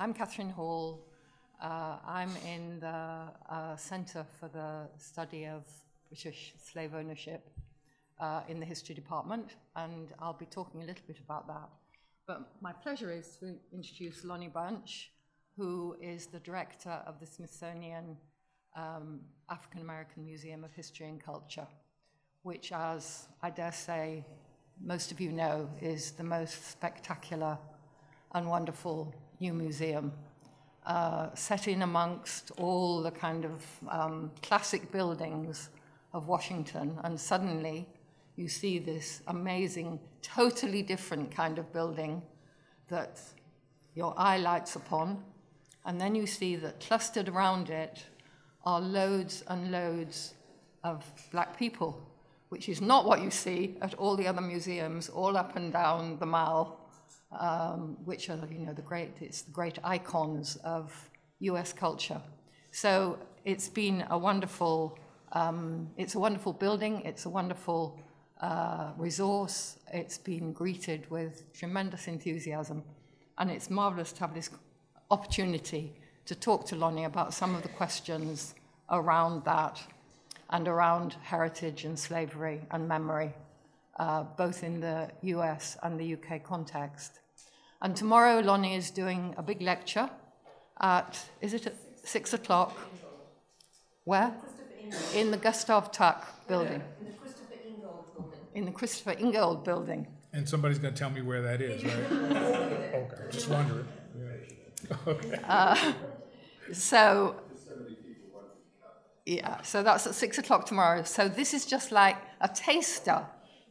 I'm Catherine Hall. Uh, I'm in the uh, Center for the Study of British Slave Ownership uh, in the History Department, and I'll be talking a little bit about that. But my pleasure is to introduce Lonnie Bunch, who is the director of the Smithsonian um, African American Museum of History and Culture, which, as I dare say most of you know, is the most spectacular and wonderful new museum. Uh, set in amongst all the kind of um, classic buildings of Washington, and suddenly you see this amazing, totally different kind of building that your eye lights upon. And then you see that clustered around it are loads and loads of black people, which is not what you see at all the other museums, all up and down the mall, um, which are, you know, the great, it's the great icons of US culture. So it's been a wonderful, um, it's a wonderful building, it's a wonderful uh, resource. It's been greeted with tremendous enthusiasm, and it's marvelous to have this opportunity to talk to Lonnie about some of the questions around that and around heritage and slavery and memory, uh, both in the US and the UK context. And tomorrow, Lonnie is doing a big lecture at, is it at six o'clock? Where? In the Gustave Tuck building in the Christopher Ingold building. And somebody's going to tell me where that is, right? okay, just wondering. Yeah. Okay. Uh, so, yeah, so that's at six o'clock tomorrow. So this is just like a taster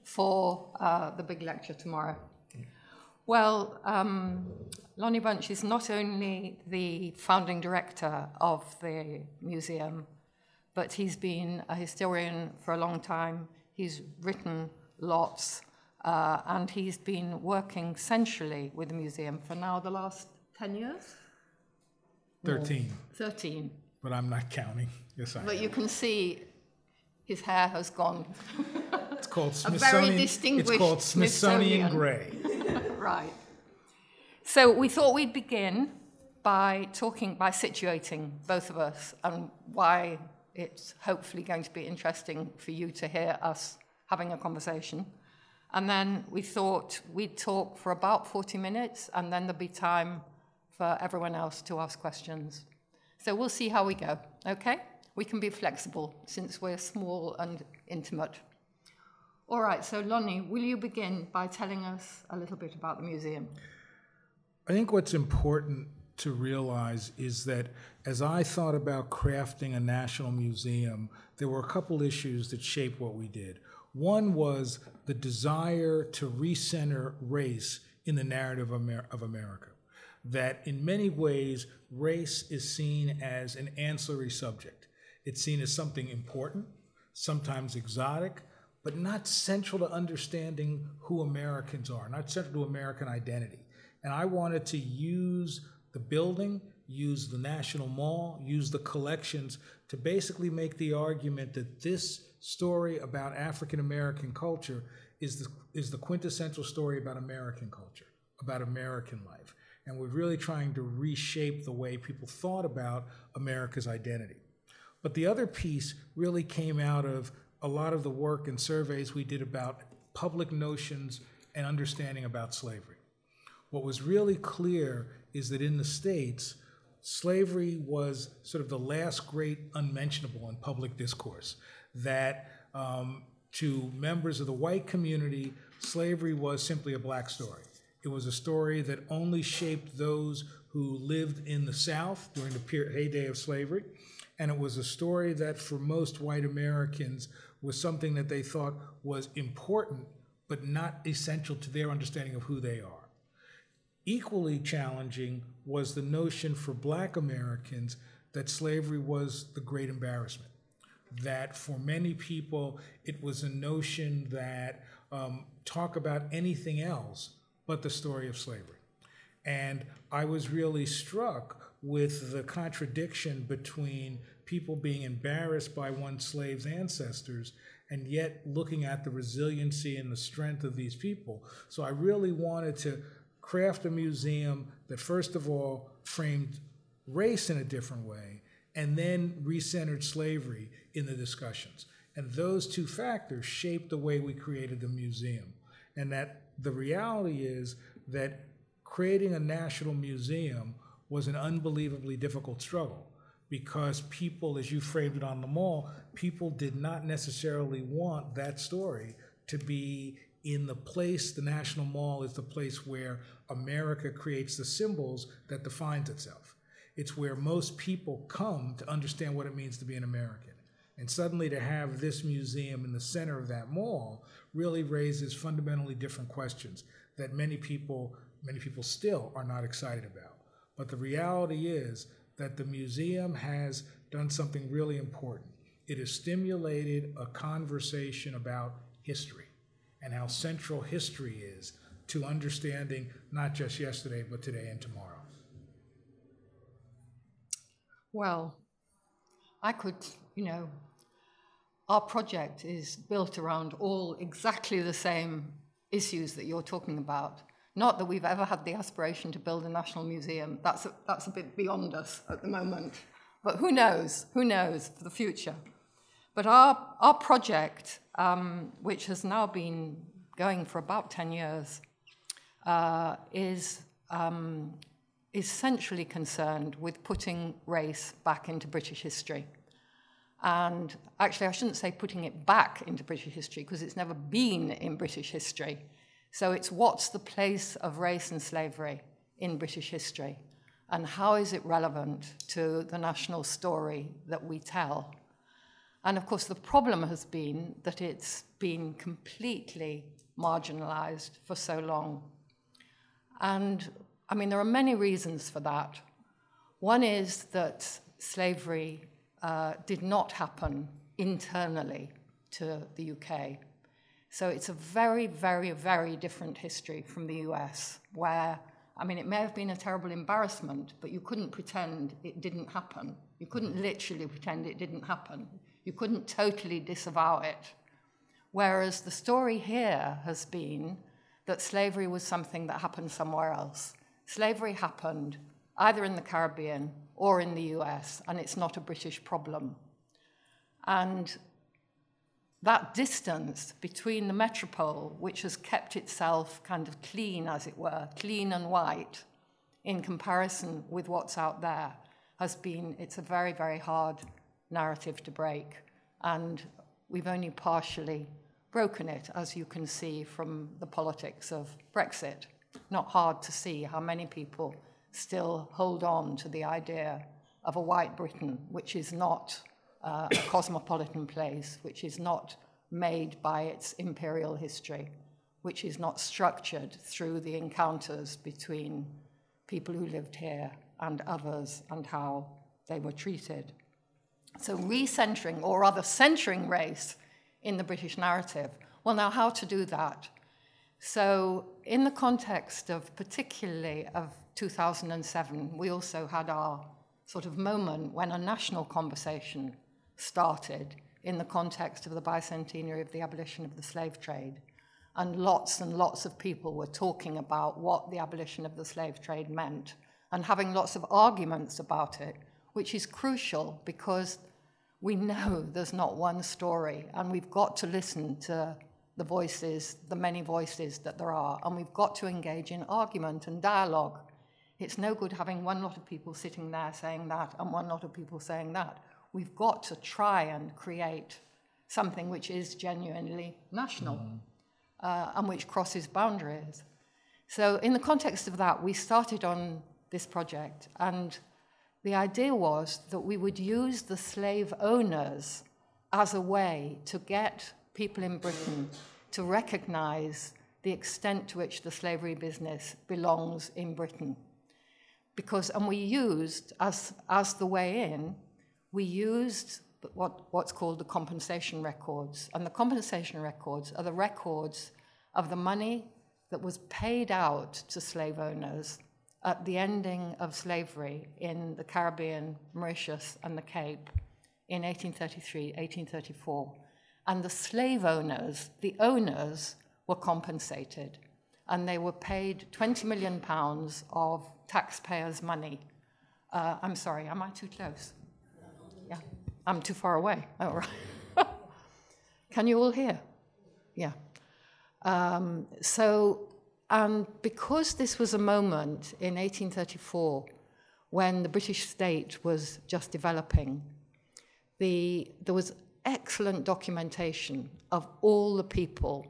for uh, the big lecture tomorrow. Well, um, Lonnie Bunch is not only the founding director of the museum, but he's been a historian for a long time. He's written lots, uh, and he's been working centrally with the museum for now the last 10 years? 13. 13. But I'm not counting. Yes, I But am. you can see his hair has gone. It's called Smithsonian. a very distinguished It's called Smithsonian Smithsonian. Gray. right. So we thought we'd begin by talking, by situating both of us and why it's hopefully going to be interesting for you to hear us having a conversation. And then we thought we'd talk for about 40 minutes, and then there'll be time for everyone else to ask questions. So we'll see how we go, okay? We can be flexible since we're small and intimate. All right, so Lonnie, will you begin by telling us a little bit about the museum? I think what's important to realize is that as I thought about crafting a national museum, there were a couple issues that shaped what we did. One was the desire to recenter race in the narrative of America. That in many ways, race is seen as an ancillary subject. It's seen as something important, sometimes exotic, but not central to understanding who Americans are, not central to American identity. And I wanted to use the building, use the National Mall, use the collections to basically make the argument that this story about African American culture is the, is the quintessential story about American culture, about American life. And we're really trying to reshape the way people thought about America's identity. But the other piece really came out of a lot of the work and surveys we did about public notions and understanding about slavery. What was really clear is that in the States, slavery was sort of the last great unmentionable in public discourse that um, to members of the white community, slavery was simply a black story. It was a story that only shaped those who lived in the South during the heyday of slavery. And it was a story that, for most white Americans, was something that they thought was important, but not essential to their understanding of who they are. Equally challenging was the notion for black Americans that slavery was the great embarrassment that for many people it was a notion that um, talk about anything else but the story of slavery. And I was really struck with the contradiction between people being embarrassed by one slave's ancestors and yet looking at the resiliency and the strength of these people. So I really wanted to craft a museum that, first of all, framed race in a different way and then recentered slavery in the discussions. And those two factors shaped the way we created the museum. And that the reality is that creating a national museum was an unbelievably difficult struggle because people, as you framed it on the mall, people did not necessarily want that story to be in the place, the National Mall is the place where America creates the symbols that defines itself. It's where most people come to understand what it means to be an American. And suddenly to have this museum in the center of that mall really raises fundamentally different questions that many people, many people still are not excited about. But the reality is that the museum has done something really important. It has stimulated a conversation about history and how central history is to understanding not just yesterday, but today and tomorrow. Well, I could, you know, our project is built around all exactly the same issues that you're talking about. Not that we've ever had the aspiration to build a national museum. That's a, that's a bit beyond us at the moment. But who knows? Who knows for the future? But our, our project, um, which has now been going for about 10 years, uh, is um, essentially concerned with putting race back into British history. And actually, I shouldn't say putting it back into British history because it's never been in British history. So it's what's the place of race and slavery in British history? And how is it relevant to the national story that we tell? And of course, the problem has been that it's been completely marginalized for so long. And I mean, there are many reasons for that. One is that slavery uh, did not happen internally to the UK. So it's a very, very, very different history from the US, where, I mean, it may have been a terrible embarrassment, but you couldn't pretend it didn't happen. You couldn't mm-hmm. literally pretend it didn't happen. You couldn't totally disavow it. Whereas the story here has been that slavery was something that happened somewhere else. Slavery happened either in the Caribbean or in the US, and it's not a British problem. And that distance between the metropole, which has kept itself kind of clean, as it were, clean and white, in comparison with what's out there, has been, it's a very, very hard narrative to break. And we've only partially broken it, as you can see from the politics of Brexit. Not hard to see how many people still hold on to the idea of a white Britain, which is not a cosmopolitan place, which is not made by its imperial history, which is not structured through the encounters between people who lived here and others and how they were treated. So, recentering, or rather centering race in the British narrative. Well, now, how to do that? So, in the context of particularly of 2007, we also had our sort of moment when a national conversation started in the context of the bicentenary of the abolition of the slave trade. And lots and lots of people were talking about what the abolition of the slave trade meant and having lots of arguments about it, which is crucial because we know there's not one story, and we've got to listen to the voices, the many voices that there are, and we've got to engage in argument and dialogue. It's no good having one lot of people sitting there saying that and one lot of people saying that. We've got to try and create something which is genuinely national mm-hmm. uh, and which crosses boundaries. So, in the context of that, we started on this project, and the idea was that we would use the slave owners as a way to get people in Britain to recognize the extent to which the slavery business belongs in Britain. Because, and we used, as, as the way in, we used what, what's called the compensation records. And the compensation records are the records of the money that was paid out to slave owners at the ending of slavery in the Caribbean, Mauritius, and the Cape in 1833, 1834. And the slave owners, the owners, were compensated. And they were paid 20 million pounds of taxpayers' money Uh, I'm sorry, am I too close? Yeah, I'm too far away. All oh. Can you all hear? Yeah. Um, so, and because this was a moment in 1834 when the British state was just developing, the, there was excellent documentation of all the people,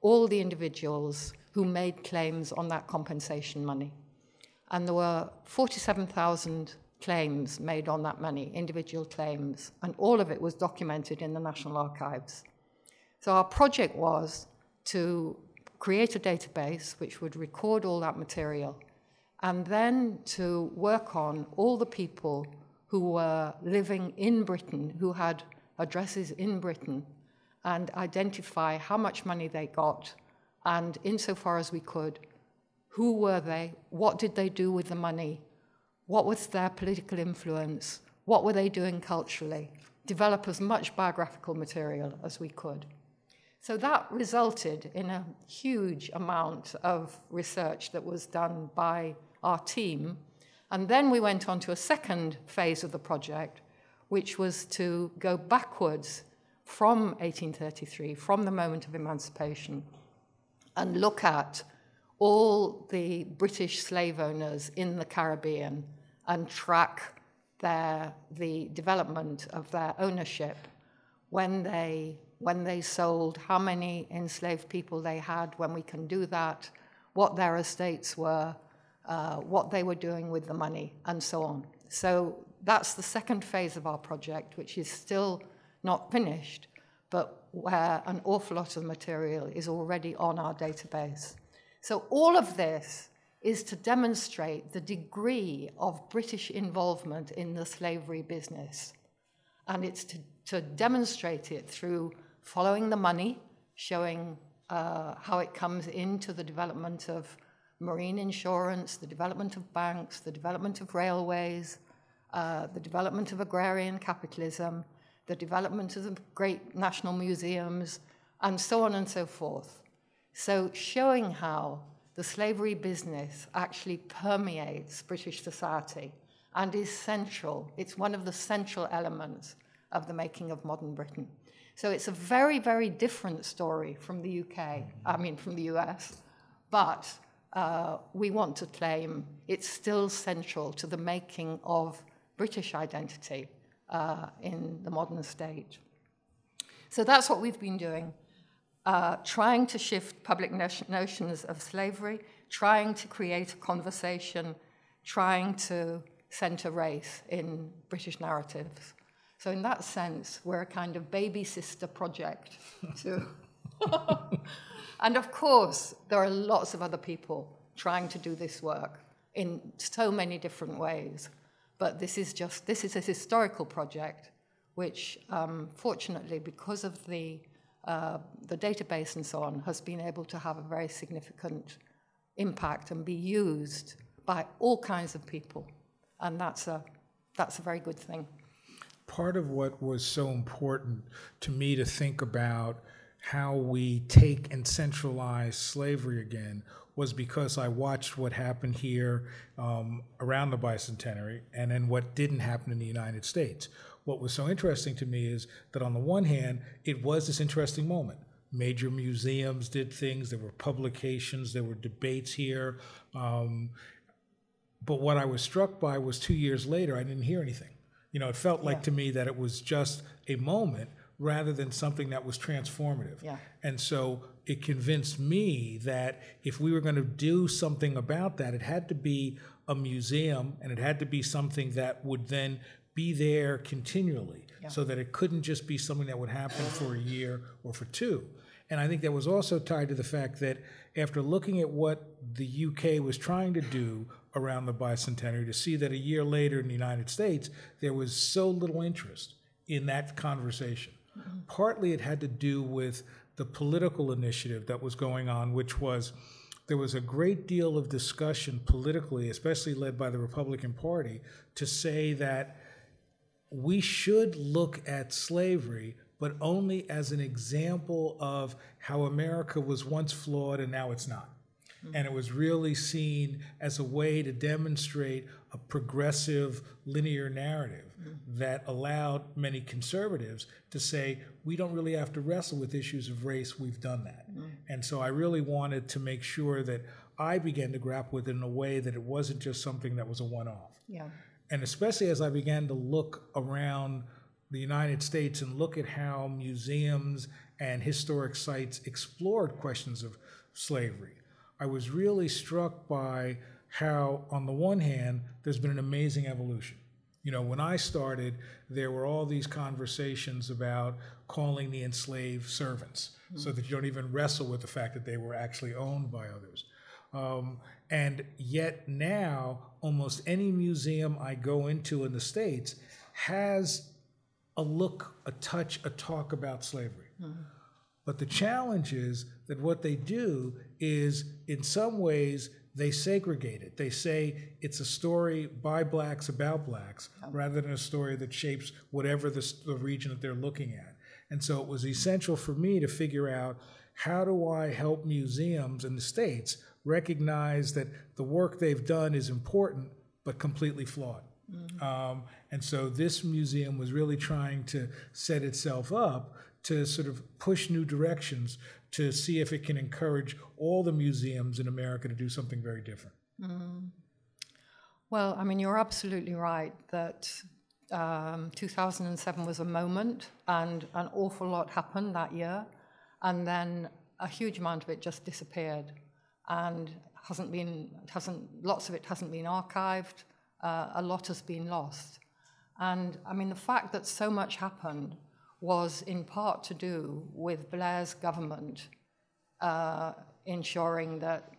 all the individuals who made claims on that compensation money. And there were 47,000 claims made on that money, individual claims, and all of it was documented in the National Archives. So our project was to create a database which would record all that material and then to work on all the people who were living in Britain, who had addresses in Britain, and identify how much money they got, and insofar as we could, who were they? What did they do with the money? What was their political influence? What were they doing culturally? Develop as much biographical material as we could. So that resulted in a huge amount of research that was done by our team. And then we went on to a second phase of the project, which was to go backwards from 1833, from the moment of emancipation, and look at all the British slave owners in the Caribbean and track their, the development of their ownership when they, when they sold, how many enslaved people they had, when we can do that, what their estates were, uh, what they were doing with the money, and so on. So that's the second phase of our project, which is still not finished, but where an awful lot of material is already on our database. So all of this is to demonstrate the degree of British involvement in the slavery business. And it's to, to demonstrate it through following the money, showing uh, how it comes into the development of marine insurance, the development of banks, the development of railways, uh, the development of agrarian capitalism, the development of the great national museums, and so on and so forth. So, showing how the slavery business actually permeates British society and is central, it's one of the central elements of the making of modern Britain. So, it's a very, very different story from the UK, I mean, from the US, but uh, we want to claim it's still central to the making of British identity uh, in the modern state. So that's what we've been doing uh, trying to shift public notions of slavery, trying to create a conversation, trying to center race in British narratives. So, in that sense, we're a kind of baby sister project. To and of course, there are lots of other people trying to do this work in so many different ways. But this is just this is a historical project, which um, fortunately, because of the uh, the database and so on has been able to have a very significant impact and be used by all kinds of people. And that's a, that's a very good thing. Part of what was so important to me to think about how we take and centralize slavery again was because I watched what happened here um, around the bicentenary and then what didn't happen in the United States what was so interesting to me is that on the one hand, it was this interesting moment. Major museums did things, there were publications, there were debates here. Um, but what I was struck by was two years later, I didn't hear anything. You know, it felt like yeah. to me that it was just a moment rather than something that was transformative. Yeah. And so it convinced me that if we were going to do something about that, it had to be a museum and it had to be something that would then be there continually yeah. so that it couldn't just be something that would happen for a year or for two. And I think that was also tied to the fact that after looking at what the UK was trying to do around the bicentenary, to see that a year later in the United States, there was so little interest in that conversation. Mm-hmm. Partly it had to do with the political initiative that was going on, which was there was a great deal of discussion politically, especially led by the Republican Party, to say that we should look at slavery, but only as an example of how America was once flawed and now it's not. Hmm. And it was really seen as a way to demonstrate a progressive linear narrative hmm. that allowed many conservatives to say, we don't really have to wrestle with issues of race, we've done that. Hmm. And so I really wanted to make sure that I began to grapple with it in a way that it wasn't just something that was a one off. Yeah. And especially as I began to look around the United States and look at how museums and historic sites explored questions of slavery, I was really struck by how, on the one hand, there's been an amazing evolution. You know, when I started, there were all these conversations about calling the enslaved servants so that you don't even wrestle with the fact that they were actually owned by others. Um, and yet now, almost any museum I go into in the States has a look, a touch, a talk about slavery. Mm-hmm. But the challenge is that what they do is, in some ways, they segregate it. They say it's a story by blacks about blacks rather than a story that shapes whatever the, the region that they're looking at. And so it was essential for me to figure out how do I help museums in the States recognize that the work they've done is important but completely flawed. Um, and so this museum was really trying to set itself up to sort of push new directions to see if it can encourage all the museums in America to do something very different. Well, I mean, you're absolutely right that um, 2007 was a moment and an awful lot happened that year. And then a huge amount of it just disappeared and hasn't been, hasn't, lots of it hasn't been archived. Uh, a lot has been lost. And I mean, the fact that so much happened was in part to do with Blair's government uh, ensuring that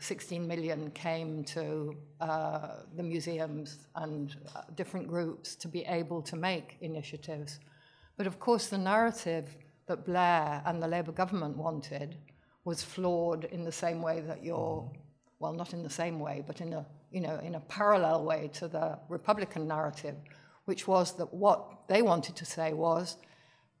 16 million came to uh, the museums and uh, different groups to be able to make initiatives. But of course, the narrative that Blair and the Labour government wanted was flawed in the same way that you're, mm-hmm. well, not in the same way, but in a, you know, in a parallel way to the Republican narrative, which was that what they wanted to say was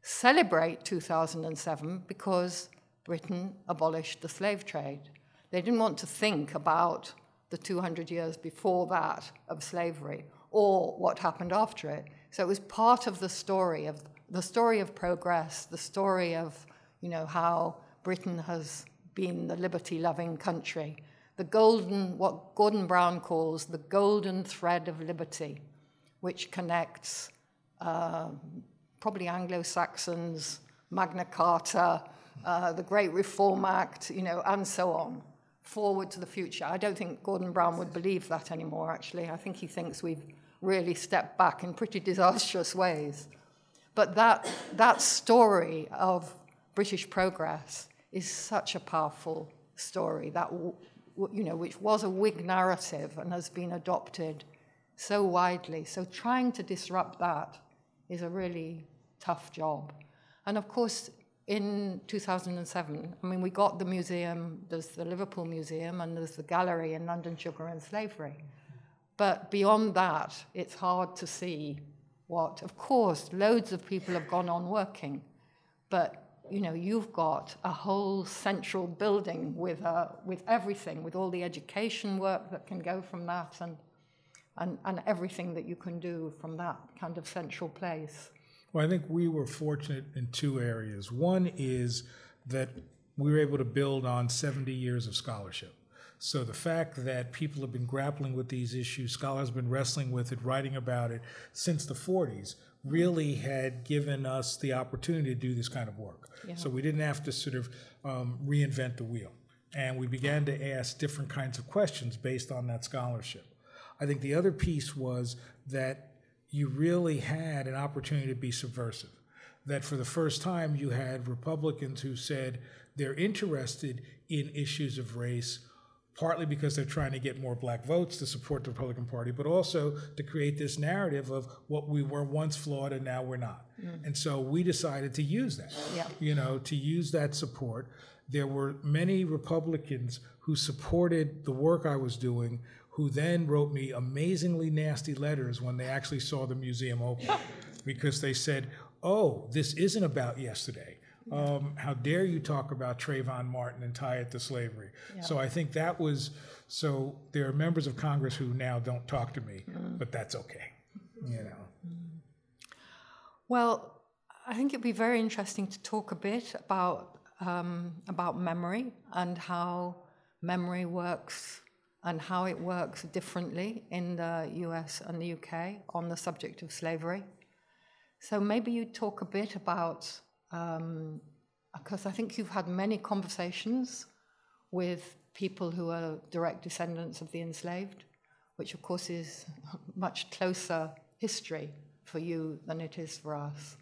celebrate 2007 because Britain abolished the slave trade. They didn't want to think about the 200 years before that of slavery or what happened after it. So it was part of the story of the story of progress, the story of you know how Britain has been the liberty-loving country, the golden what Gordon Brown calls the golden thread of liberty, which connects uh, probably Anglo-Saxons, Magna Carta, uh, the Great Reform Act, you know, and so on, forward to the future. I don't think Gordon Brown would believe that anymore, actually. I think he thinks we've really stepped back in pretty disastrous ways. But that, that story of British progress is such a powerful story, that, you know, which was a Whig narrative and has been adopted so widely. So trying to disrupt that is a really tough job. And of course, in 2007, I mean, we got the museum, there's the Liverpool Museum, and there's the gallery in London Sugar and Slavery. But beyond that, it's hard to see what, of course, loads of people have gone on working, but you know, you've got a whole central building with, uh, with everything, with all the education work that can go from that and, and, and everything that you can do from that kind of central place. Well, I think we were fortunate in two areas. One is that we were able to build on 70 years of scholarship. So the fact that people have been grappling with these issues, scholars have been wrestling with it, writing about it since the 40s, really had given us the opportunity to do this kind of work. So we didn't have to sort of um, reinvent the wheel. And we began to ask different kinds of questions based on that scholarship. I think the other piece was that you really had an opportunity to be subversive. That for the first time, you had Republicans who said they're interested in issues of race, partly because they're trying to get more black votes to support the Republican Party, but also to create this narrative of what we were once flawed and now we're not. Mm. And so we decided to use that, Yeah. you know, to use that support. There were many Republicans who supported the work I was doing who then wrote me amazingly nasty letters when they actually saw the museum open because they said, oh, this isn't about yesterday. Um, how dare you talk about Trayvon Martin and tie it to slavery? So I think that was so. There are members of Congress who now don't talk to me, but that's okay. You know. Well, I think it'd be very interesting to talk a bit about um, about memory and how memory works and how it works differently in the US and the UK on the subject of slavery. So maybe you talk a bit about, um, because I think you've had many conversations with people who are direct descendants of the enslaved, which of course is much closer history for you than it is for us.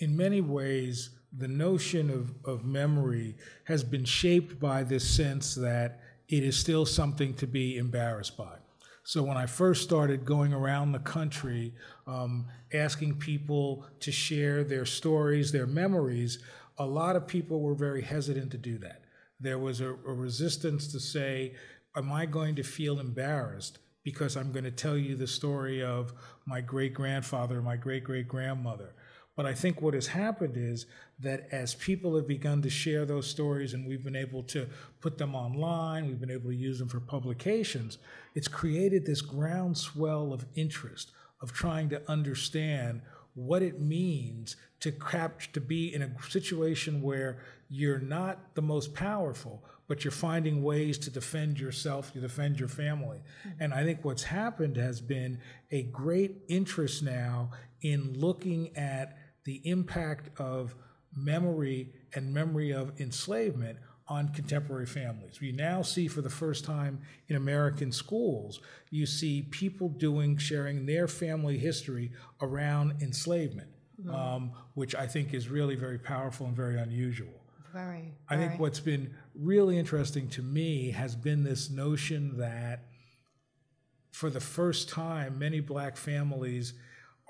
in many ways, the notion of, of memory has been shaped by this sense that it is still something to be embarrassed by. So when I first started going around the country, um, asking people to share their stories, their memories, a lot of people were very hesitant to do that. There was a, a resistance to say, Am I going to feel embarrassed because I'm going to tell you the story of my great grandfather, my great great grandmother? But I think what has happened is that as people have begun to share those stories and we've been able to put them online, we've been able to use them for publications, it's created this groundswell of interest of trying to understand what it means to cap- to be in a situation where you're not the most powerful, but you're finding ways to defend yourself, to defend your family. Mm-hmm. And I think what's happened has been a great interest now in looking at the impact of memory and memory of enslavement on contemporary families. We now see for the first time in American schools, you see people doing, sharing their family history around enslavement, um, which I think is really very powerful and very unusual. Very. I think what's been really interesting to me has been this notion that for the first time, many black families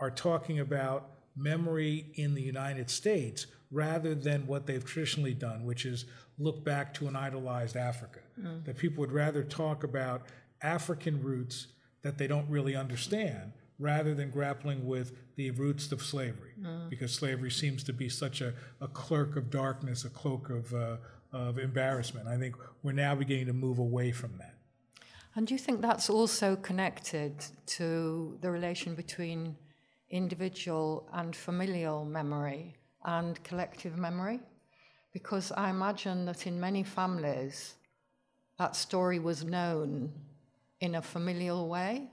are talking about memory in the United States rather than what they've traditionally done, which is look back to an idolized Africa. That people would rather talk about African roots that they don't really understand rather than grappling with the roots of slavery, because slavery seems to be such a, a cloak of darkness, a cloak of, uh, of embarrassment. I think we're now beginning to move away from that. And do you think that's also connected to the relation between individual and familial memory and collective memory? Because I imagine that in many families, that story was known in a familial way,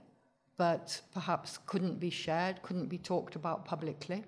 but perhaps couldn't be shared, couldn't be talked about publicly.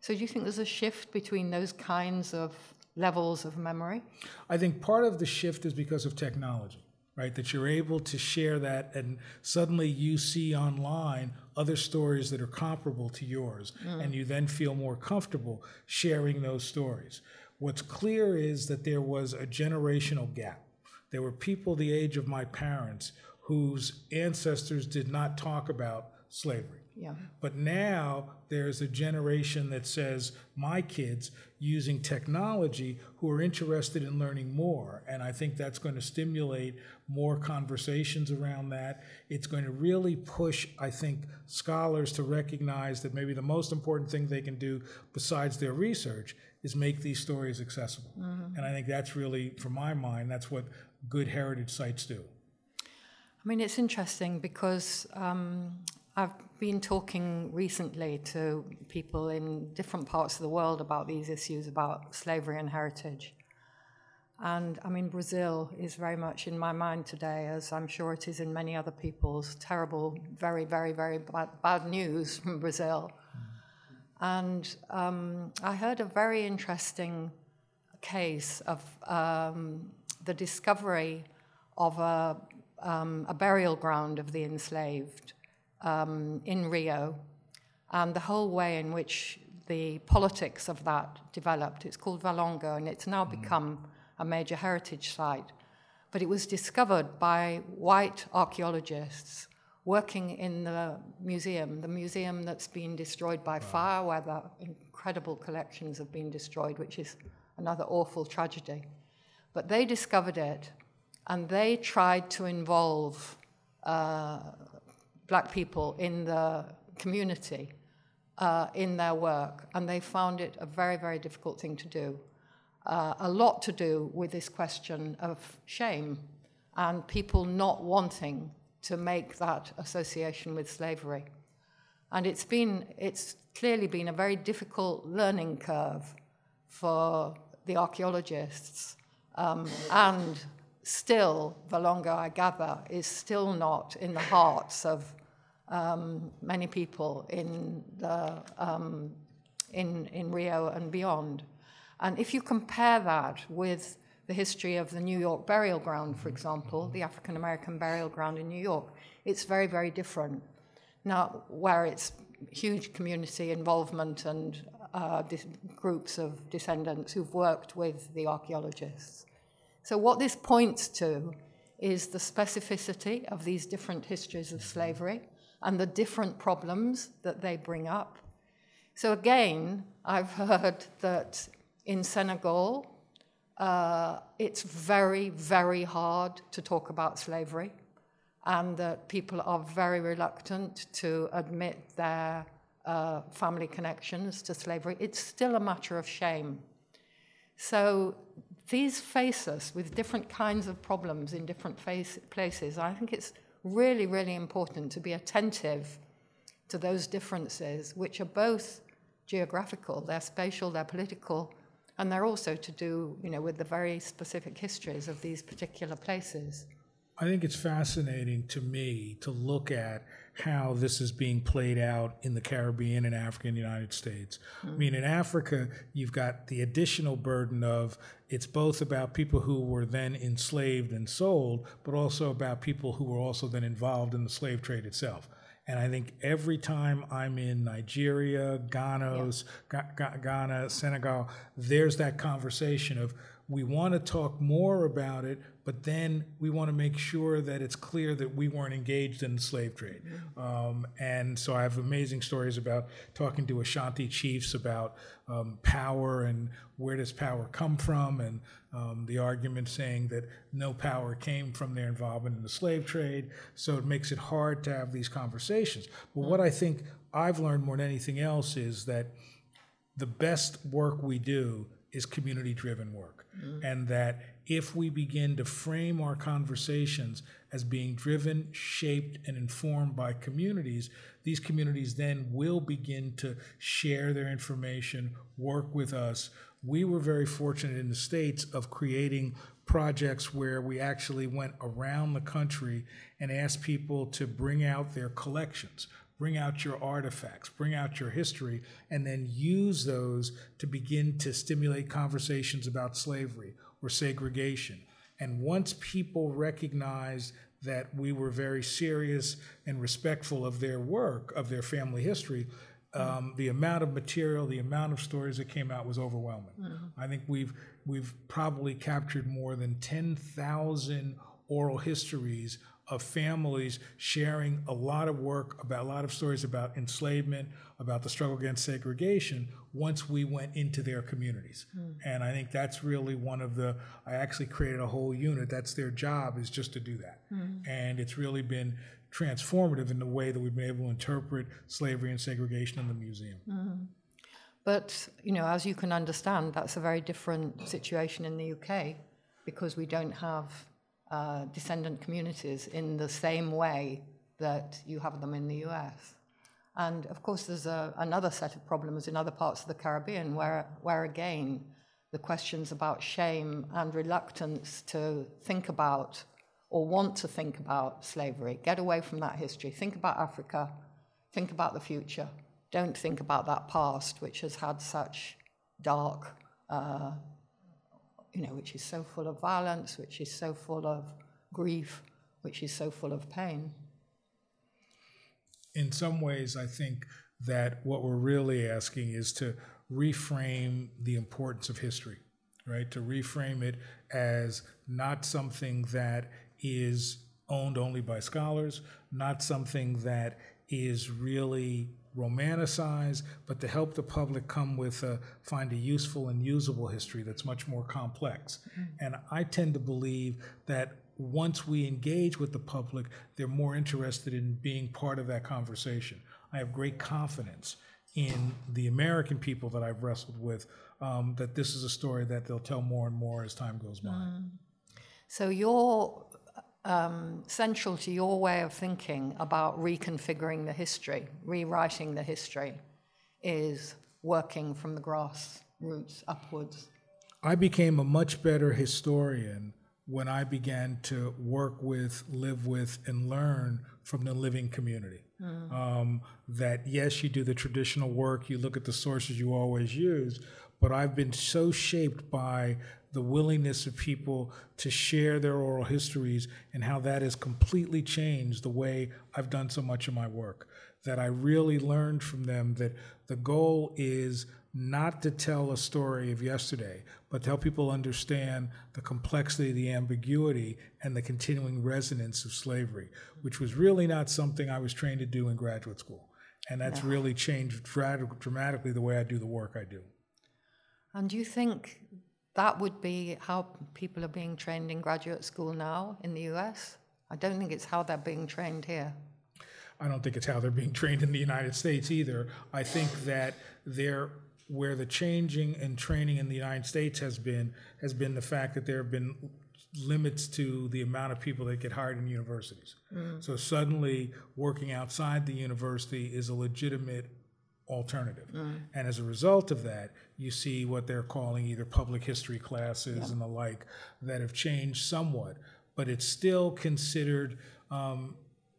So do you think there's a shift between those kinds of levels of memory? I think part of the shift is because of technology, right? That you're able to share that, and suddenly you see online other stories that are comparable to yours, mm. and you then feel more comfortable sharing those stories. What's clear is that there was a generational gap. There were people the age of my parents whose ancestors did not talk about slavery. Yeah. But now there's a generation that says, my kids using technology who are interested in learning more. And I think that's going to stimulate more conversations around that. It's going to really push, I think, scholars to recognize that maybe the most important thing they can do besides their research is make these stories accessible. And I think that's really, from my mind, that's what good heritage sites do. I mean, it's interesting because um, I've been talking recently to people in different parts of the world about these issues about slavery and heritage. And I mean, Brazil is very much in my mind today, as I'm sure it is in many other people's. Terrible, very, very, very bad, bad news from Brazil. And um, I heard a very interesting case of um, the discovery of a, um, a burial ground of the enslaved um, in Rio, and the whole way in which the politics of that developed. It's called Valongo, and it's now become a major heritage site. But it was discovered by white archaeologists working in the museum, the museum that's been destroyed by fire, where the incredible collections have been destroyed, which is another awful tragedy. But they discovered it, and they tried to involve uh, black people in the community uh, in their work, and they found it a very, very difficult thing to do. Uh, a lot to do with this question of shame and people not wanting to make that association with slavery. And it's been, it's clearly been a very difficult learning curve for the archaeologists. Um, and still, Valongo I gather, is still not in the hearts of um, many people in, the, um, in, in Rio and beyond. And if you compare that with the history of the New York burial ground, for example, the African American burial ground in New York, it's very, very different. Now, where it's huge community involvement and uh, groups of descendants who've worked with the archaeologists. So, what this points to is the specificity of these different histories of slavery and the different problems that they bring up. So, again, I've heard that in Senegal, uh, it's very, very hard to talk about slavery, and that people are very reluctant to admit their uh, family connections to slavery. It's still a matter of shame. So these face us with different kinds of problems in different face, places. I think it's really, really important to be attentive to those differences, which are both geographical, they're spatial, they're political, and they're also to do, you know, with the very specific histories of these particular places. I think it's fascinating to me to look at how this is being played out in the Caribbean and Africa and the United States. Mm-hmm. I mean, in Africa, you've got the additional burden of it's both about people who were then enslaved and sold, but also about people who were also then involved in the slave trade itself. And I think every time I'm in Nigeria, Ghana, yeah. Ghana, Senegal, there's that conversation of we want to talk more about it, but then we want to make sure that it's clear that we weren't engaged in the slave trade. Mm-hmm. Um, and so I have amazing stories about talking to Ashanti chiefs about um, power and where does power come from, and um, the argument saying that no power came from their involvement in the slave trade. So it makes it hard to have these conversations. But mm-hmm. what I think I've learned more than anything else is that the best work we do is community driven work. Mm-hmm. And that if we begin to frame our conversations as being driven, shaped, and informed by communities, these communities then will begin to share their information, work with us. We were very fortunate in the States of creating projects where we actually went around the country and asked people to bring out their collections, bring out your artifacts, bring out your history, and then use those to begin to stimulate conversations about slavery or segregation. And once people recognized that we were very serious and respectful of their work, of their family history, um, the amount of material, the amount of stories that came out was overwhelming. Mm-hmm. I think we've we've probably captured more than ten thousand oral histories of families sharing a lot of work about a lot of stories about enslavement, about the struggle against segregation once we went into their communities. Mm. And I think that's really one of the, I actually created a whole unit. That's their job, is just to do that. Mm. And it's really been transformative in the way that we've been able to interpret slavery and segregation in the museum. Mm. But, you know, as you can understand, that's a very different situation in the UK because we don't have uh, descendant communities in the same way that you have them in the US. And of course, there's a, another set of problems in other parts of the Caribbean where, where, again, the questions about shame and reluctance to think about or want to think about slavery, get away from that history, think about Africa, think about the future. Don't think about that past, which has had such dark uh, you know, which is so full of violence, which is so full of grief, which is so full of pain. In some ways, I think that what we're really asking is to reframe the importance of history, right? To reframe it as not something that is owned only by scholars, not something that is really romanticized, but to help the public come with a, find a useful and usable history that's much more complex. Mm-hmm. And I tend to believe that once we engage with the public, they're more interested in being part of that conversation. I have great confidence in the American people that I've wrestled with um, that this is a story that they'll tell more and more as time goes by. Mm. So you're um, central to your way of thinking about reconfiguring the history, rewriting the history, is working from the grassroots upwards. I became a much better historian when I began to work with, live with, and learn from the living community. Mm. Um, that yes, you do the traditional work, you look at the sources you always use, but I've been so shaped by the willingness of people to share their oral histories and how that has completely changed the way I've done so much of my work. That I really learned from them that the goal is not to tell a story of yesterday, but to help people understand the complexity, the ambiguity, and the continuing resonance of slavery, which was really not something I was trained to do in graduate school. And that's no. really changed dramatically the way I do the work I do. And do you think that would be how people are being trained in graduate school now in the US? I don't think it's how they're being trained here. I don't think it's how they're being trained in the United States either. I think that they're where the changing and training in the United States has been has been the fact that there have been limits to the amount of people that get hired in universities. Mm. So suddenly working outside the university is a legitimate alternative. Mm. And as a result of that, you see what they're calling either public history classes yeah. and the like that have changed somewhat, but it's still considered um,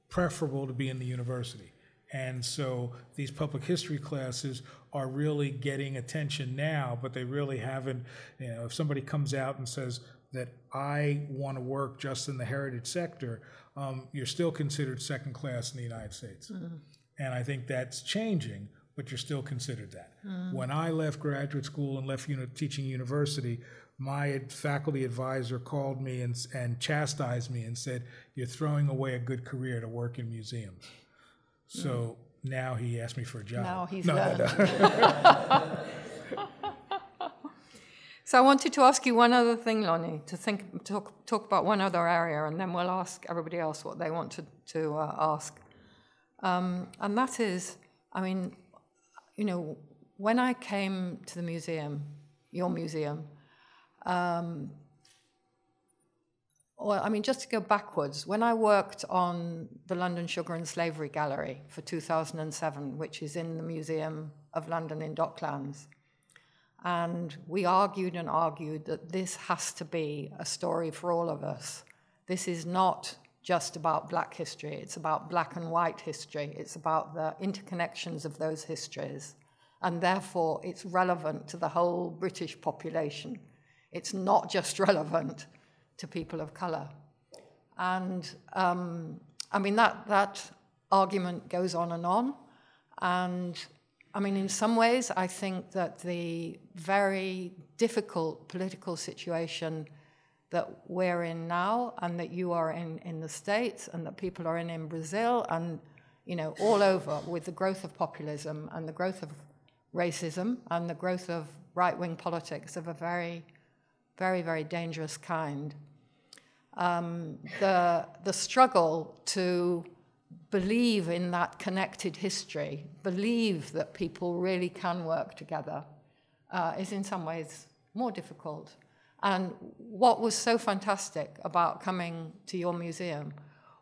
preferable to be in the university. And so these public history classes are really getting attention now, but they really haven't. You know, if somebody comes out and says that I want to work just in the heritage sector, um, you're still considered second class in the United States. Mm-hmm. And I think that's changing, but you're still considered that. Mm-hmm. When I left graduate school and left uni- teaching university, my faculty advisor called me and, and chastised me and said, You're throwing away a good career to work in museums. So now he asked me for a job. Now he's no, done. No, so I wanted to ask you one other thing, Lonnie, to think, talk, talk about one other area, and then we'll ask everybody else what they want to, to uh, ask. Um, and that is, I mean, you know, when I came to the museum, your museum, um, well, I mean, just to go backwards, when I worked on the London Sugar and Slavery Gallery for 2007, which is in the Museum of London in Docklands, and we argued and argued that this has to be a story for all of us. This is not just about black history, it's about black and white history, it's about the interconnections of those histories, and therefore it's relevant to the whole British population. It's not just relevant to people of color. And um, I mean, that, that argument goes on and on. And I mean, in some ways, I think that the very difficult political situation that we're in now and that you are in in the States and that people are in in Brazil and, you know, all over with the growth of populism and the growth of racism and the growth of right wing politics of a very, very, very dangerous kind um, the, the struggle to believe in that connected history, believe that people really can work together, uh, is in some ways more difficult. And what was so fantastic about coming to your museum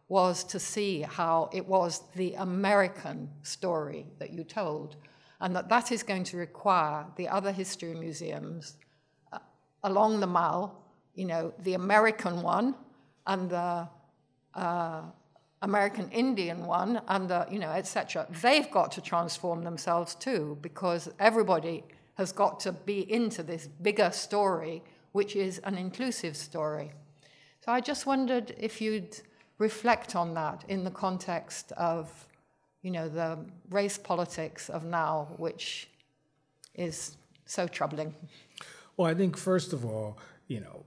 was to see how it was the American story that you told, and that that is going to require the other history museums uh, along the Mall, you know, the American one, and the uh, American Indian one, and the, you know, etc. They've got to transform themselves too, because everybody has got to be into this bigger story, which is an inclusive story. So I just wondered if you'd reflect on that in the context of, you know, the race politics of now, which is so troubling. Well, I think first of all, you know,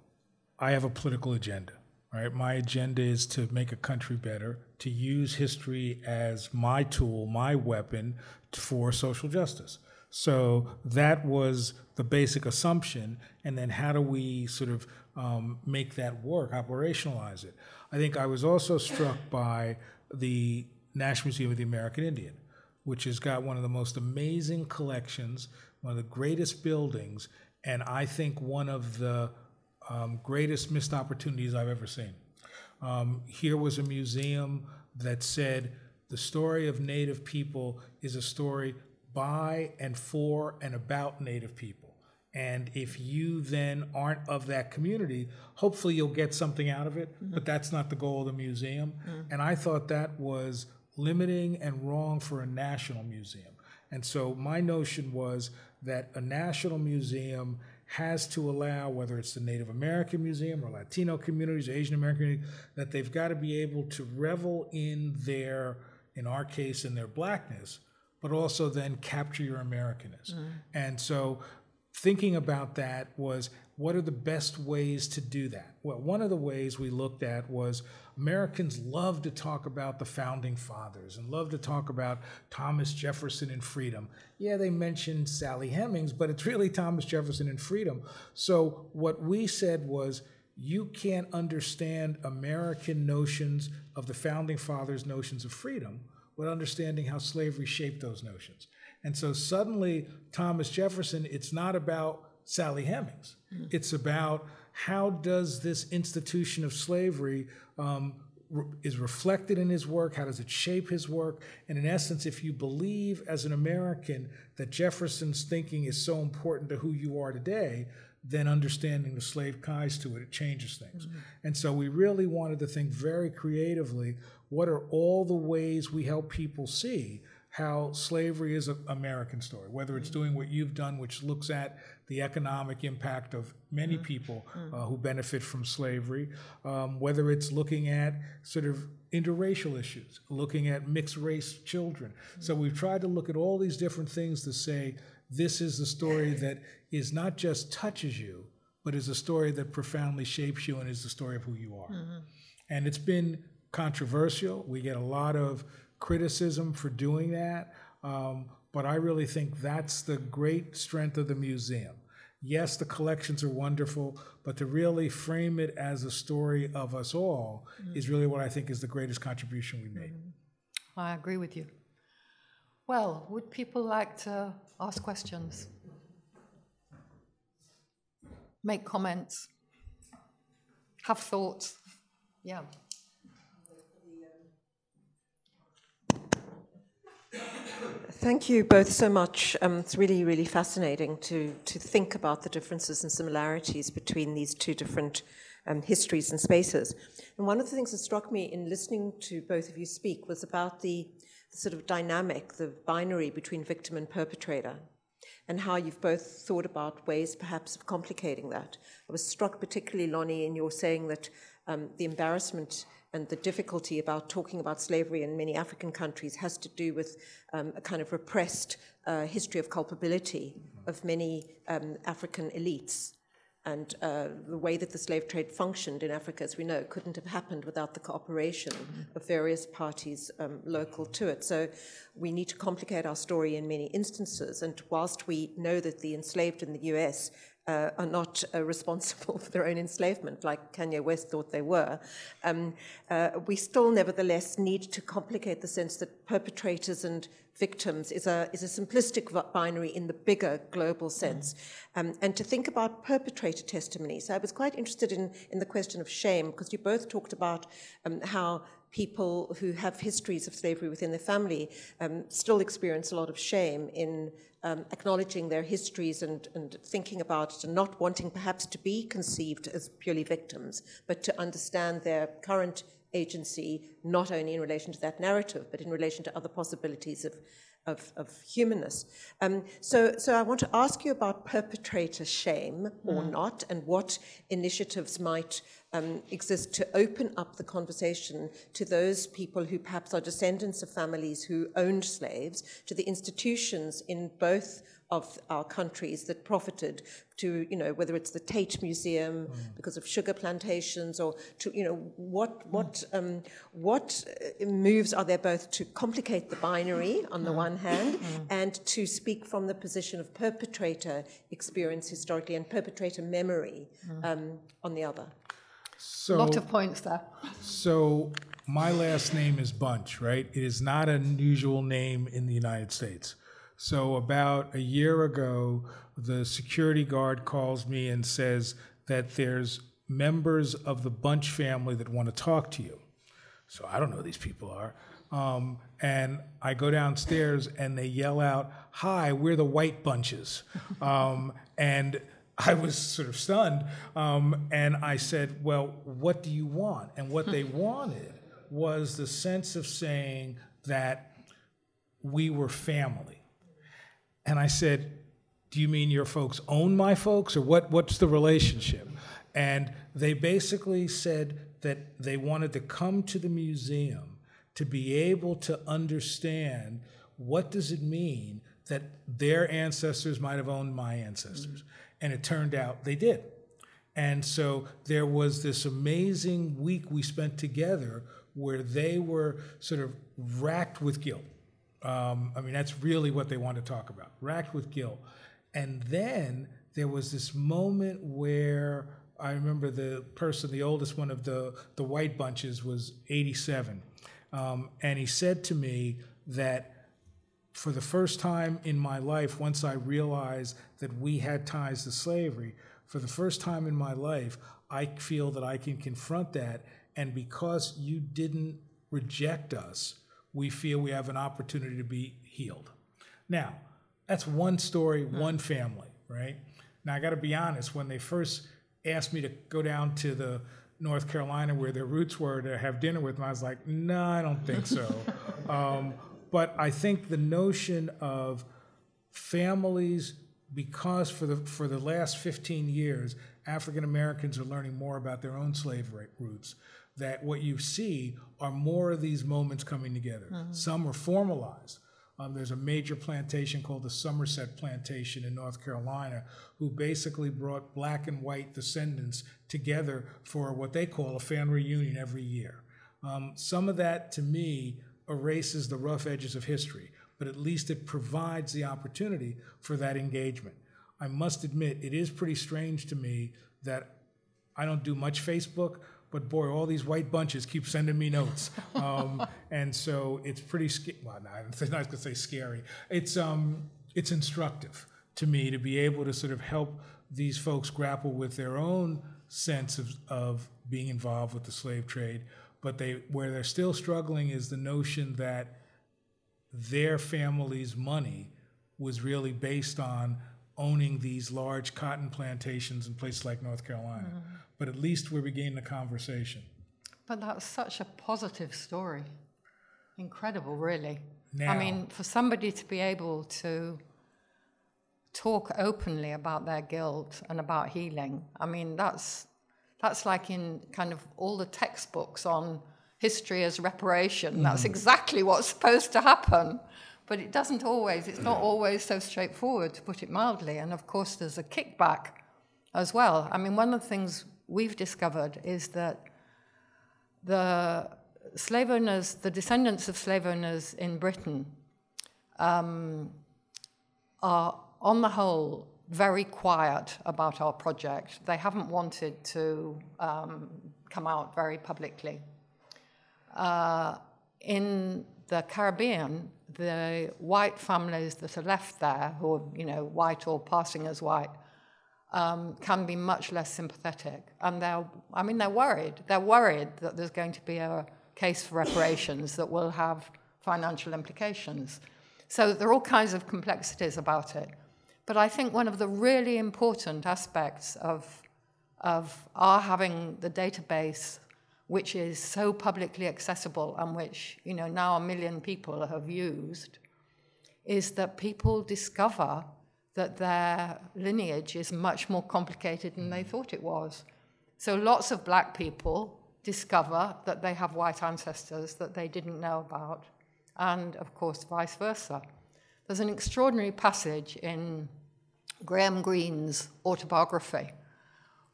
I have a political agenda right? My agenda is to make a country better, to use history as my tool, my weapon for social justice. So that was the basic assumption. And then how do we sort of um, make that work, operationalize it? I think I was also struck by the National Museum of the American Indian, which has got one of the most amazing collections, one of the greatest buildings, and I think one of the um, greatest missed opportunities I've ever seen. Um, here was a museum that said the story of Native people is a story by and for and about Native people. And if you then aren't of that community, hopefully you'll get something out of it, mm-hmm. but that's not the goal of the museum. Mm-hmm. And I thought that was limiting and wrong for a national museum. And so my notion was that a national museum has to allow, whether it's the Native American Museum or Latino communities, or Asian American communities, that they've got to be able to revel in their, in our case, in their blackness, but also then capture your Americanness. Mm. And so thinking about that was what are the best ways to do that? Well, one of the ways we looked at was Americans love to talk about the founding fathers and love to talk about Thomas Jefferson and freedom. Yeah, they mentioned Sally Hemings, but it's really Thomas Jefferson and freedom. So what we said was, you can't understand American notions of the founding fathers' notions of freedom without understanding how slavery shaped those notions. And so suddenly, Thomas Jefferson, it's not about Sally Hemings. Mm-hmm. It's about how does this institution of slavery um, re- is reflected in his work? How does it shape his work? And in essence, if you believe as an American that Jefferson's thinking is so important to who you are today, then understanding the slave ties to it, it changes things. Mm-hmm. And so we really wanted to think very creatively what are all the ways we help people see how slavery is an American story, whether it's doing what you've done, which looks at the economic impact of many mm-hmm. people uh, who benefit from slavery, um, whether it's looking at sort of interracial issues, looking at mixed race children. So we've tried to look at all these different things to say this is the story that is not just touches you, but is a story that profoundly shapes you and is the story of who you are. Mm-hmm. And it's been controversial. We get a lot of criticism for doing that. Um, but I really think that's the great strength of the museum. Yes, the collections are wonderful, but to really frame it as a story of us all mm-hmm. is really what I think is the greatest contribution we made. Mm-hmm. I agree with you. Well, would people like to ask questions? Make comments? Have thoughts? Yeah. Thank you both so much. Um, it's really, really fascinating to, to think about the differences and similarities between these two different um, histories and spaces. And one of the things that struck me in listening to both of you speak was about the, the sort of dynamic, the binary between victim and perpetrator, and how you've both thought about ways perhaps of complicating that. I was struck particularly, Lonnie, in your saying that um, the embarrassment and the difficulty about talking about slavery in many African countries has to do with um, a kind of repressed uh, history of culpability of many um, African elites. And uh, the way that the slave trade functioned in Africa, as we know, couldn't have happened without the cooperation of various parties um, local to it. So we need to complicate our story in many instances. And whilst we know that the enslaved in the US uh, are not uh, responsible for their own enslavement, like Kanye West thought they were, um, uh, we still nevertheless need to complicate the sense that perpetrators and victims is a, is a simplistic binary in the bigger global sense. Um, and to think about perpetrator testimony. So I was quite interested in, in the question of shame, because you both talked about um, how people who have histories of slavery within their family um, still experience a lot of shame in um, acknowledging their histories and, and thinking about it and not wanting perhaps to be conceived as purely victims, but to understand their current agency, not only in relation to that narrative, but in relation to other possibilities of, of, of humanness. Um, so, so I want to ask you about perpetrator shame or mm. not, and what initiatives might um, exist to open up the conversation to those people who perhaps are descendants of families who owned slaves, to the institutions in both of our countries that profited to, you know, whether it's the Tate Museum mm. because of sugar plantations or to, you know, what, what, um, what uh, moves are there both to complicate the binary on the mm. one hand mm. and to speak from the position of perpetrator experience historically and perpetrator memory mm. um, on the other? So, lot of points there. So my last name is Bunch, right? It is not an unusual name in the United States. So about a year ago, the security guard calls me and says that there's members of the Bunch family that want to talk to you. So I don't know who these people are. Um, and I go downstairs and they yell out, Hi, we're the white bunches. Um, and I was sort of stunned. Um, and I said, Well, what do you want? And what they wanted was the sense of saying that we were family. And I said, Do you mean your folks own my folks? Or what, what's the relationship? And they basically said that they wanted to come to the museum to be able to understand what does it mean that their ancestors might have owned my ancestors. And it turned out they did. And so there was this amazing week we spent together where they were sort of racked with guilt. Um, I mean, that's really what they want to talk about racked with guilt. And then there was this moment where I remember the person, the oldest one of the, the white bunches, was 87. Um, and he said to me that for the first time in my life, once I realized that we had ties to slavery, for the first time in my life, I feel that I can confront that. And because you didn't reject us, we feel we have an opportunity to be healed. Now, that's one story, one family, right? Now, I got to be honest, when they first asked me to go down to the North Carolina where their roots were to have dinner with them, I was like, no, I don't think so. um, but I think the notion of families, because for the for the last 15 years, African Americans are learning more about their own slave roots. That what you see are more of these moments coming together. Mm-hmm. Some are formalized. Um, there's a major plantation called the Somerset Plantation in North Carolina, who basically brought black and white descendants together for what they call a family reunion every year. Um, some of that, to me, erases the rough edges of history, but at least it provides the opportunity for that engagement. I must admit, it is pretty strange to me that I don't do much Facebook, but boy, all these white bunches keep sending me notes, um, and so it's pretty. scary. well, no, I'm not going to say scary. It's um, it's instructive to me to be able to sort of help these folks grapple with their own sense of, of being involved with the slave trade, but they where they're still struggling is the notion that their family's money was really based on owning these large cotton plantations in places like North Carolina. Mm-hmm. But at least we're beginning the conversation. But that's such a positive story. Incredible, really. Now, I mean, for somebody to be able to talk openly about their guilt and about healing, I mean, that's that's like in kind of all the textbooks on history as reparation. Mm. That's exactly what's supposed to happen. But it doesn't always, it's not always so straightforward, to put it mildly. And of course, there's a kickback as well. I mean, one of the things we've discovered is that the slave owners, the descendants of slave owners in Britain, um, are on the whole very quiet about our project. They haven't wanted to um, come out very publicly. Uh, in the Caribbean, the white families that are left there, who are you know white or passing as white, um, can be much less sympathetic, and they're I mean they're worried. They're worried that there's going to be a case for reparations that will have financial implications. So there are all kinds of complexities about it. But I think one of the really important aspects of, of our having the database, which is so publicly accessible and which you know, now a million people have used, is that people discover that their lineage is much more complicated than they mm. thought it was. So lots of black people discover that they have white ancestors that they didn't know about, and of course, vice versa. There's an extraordinary passage in Graham Greene's autobiography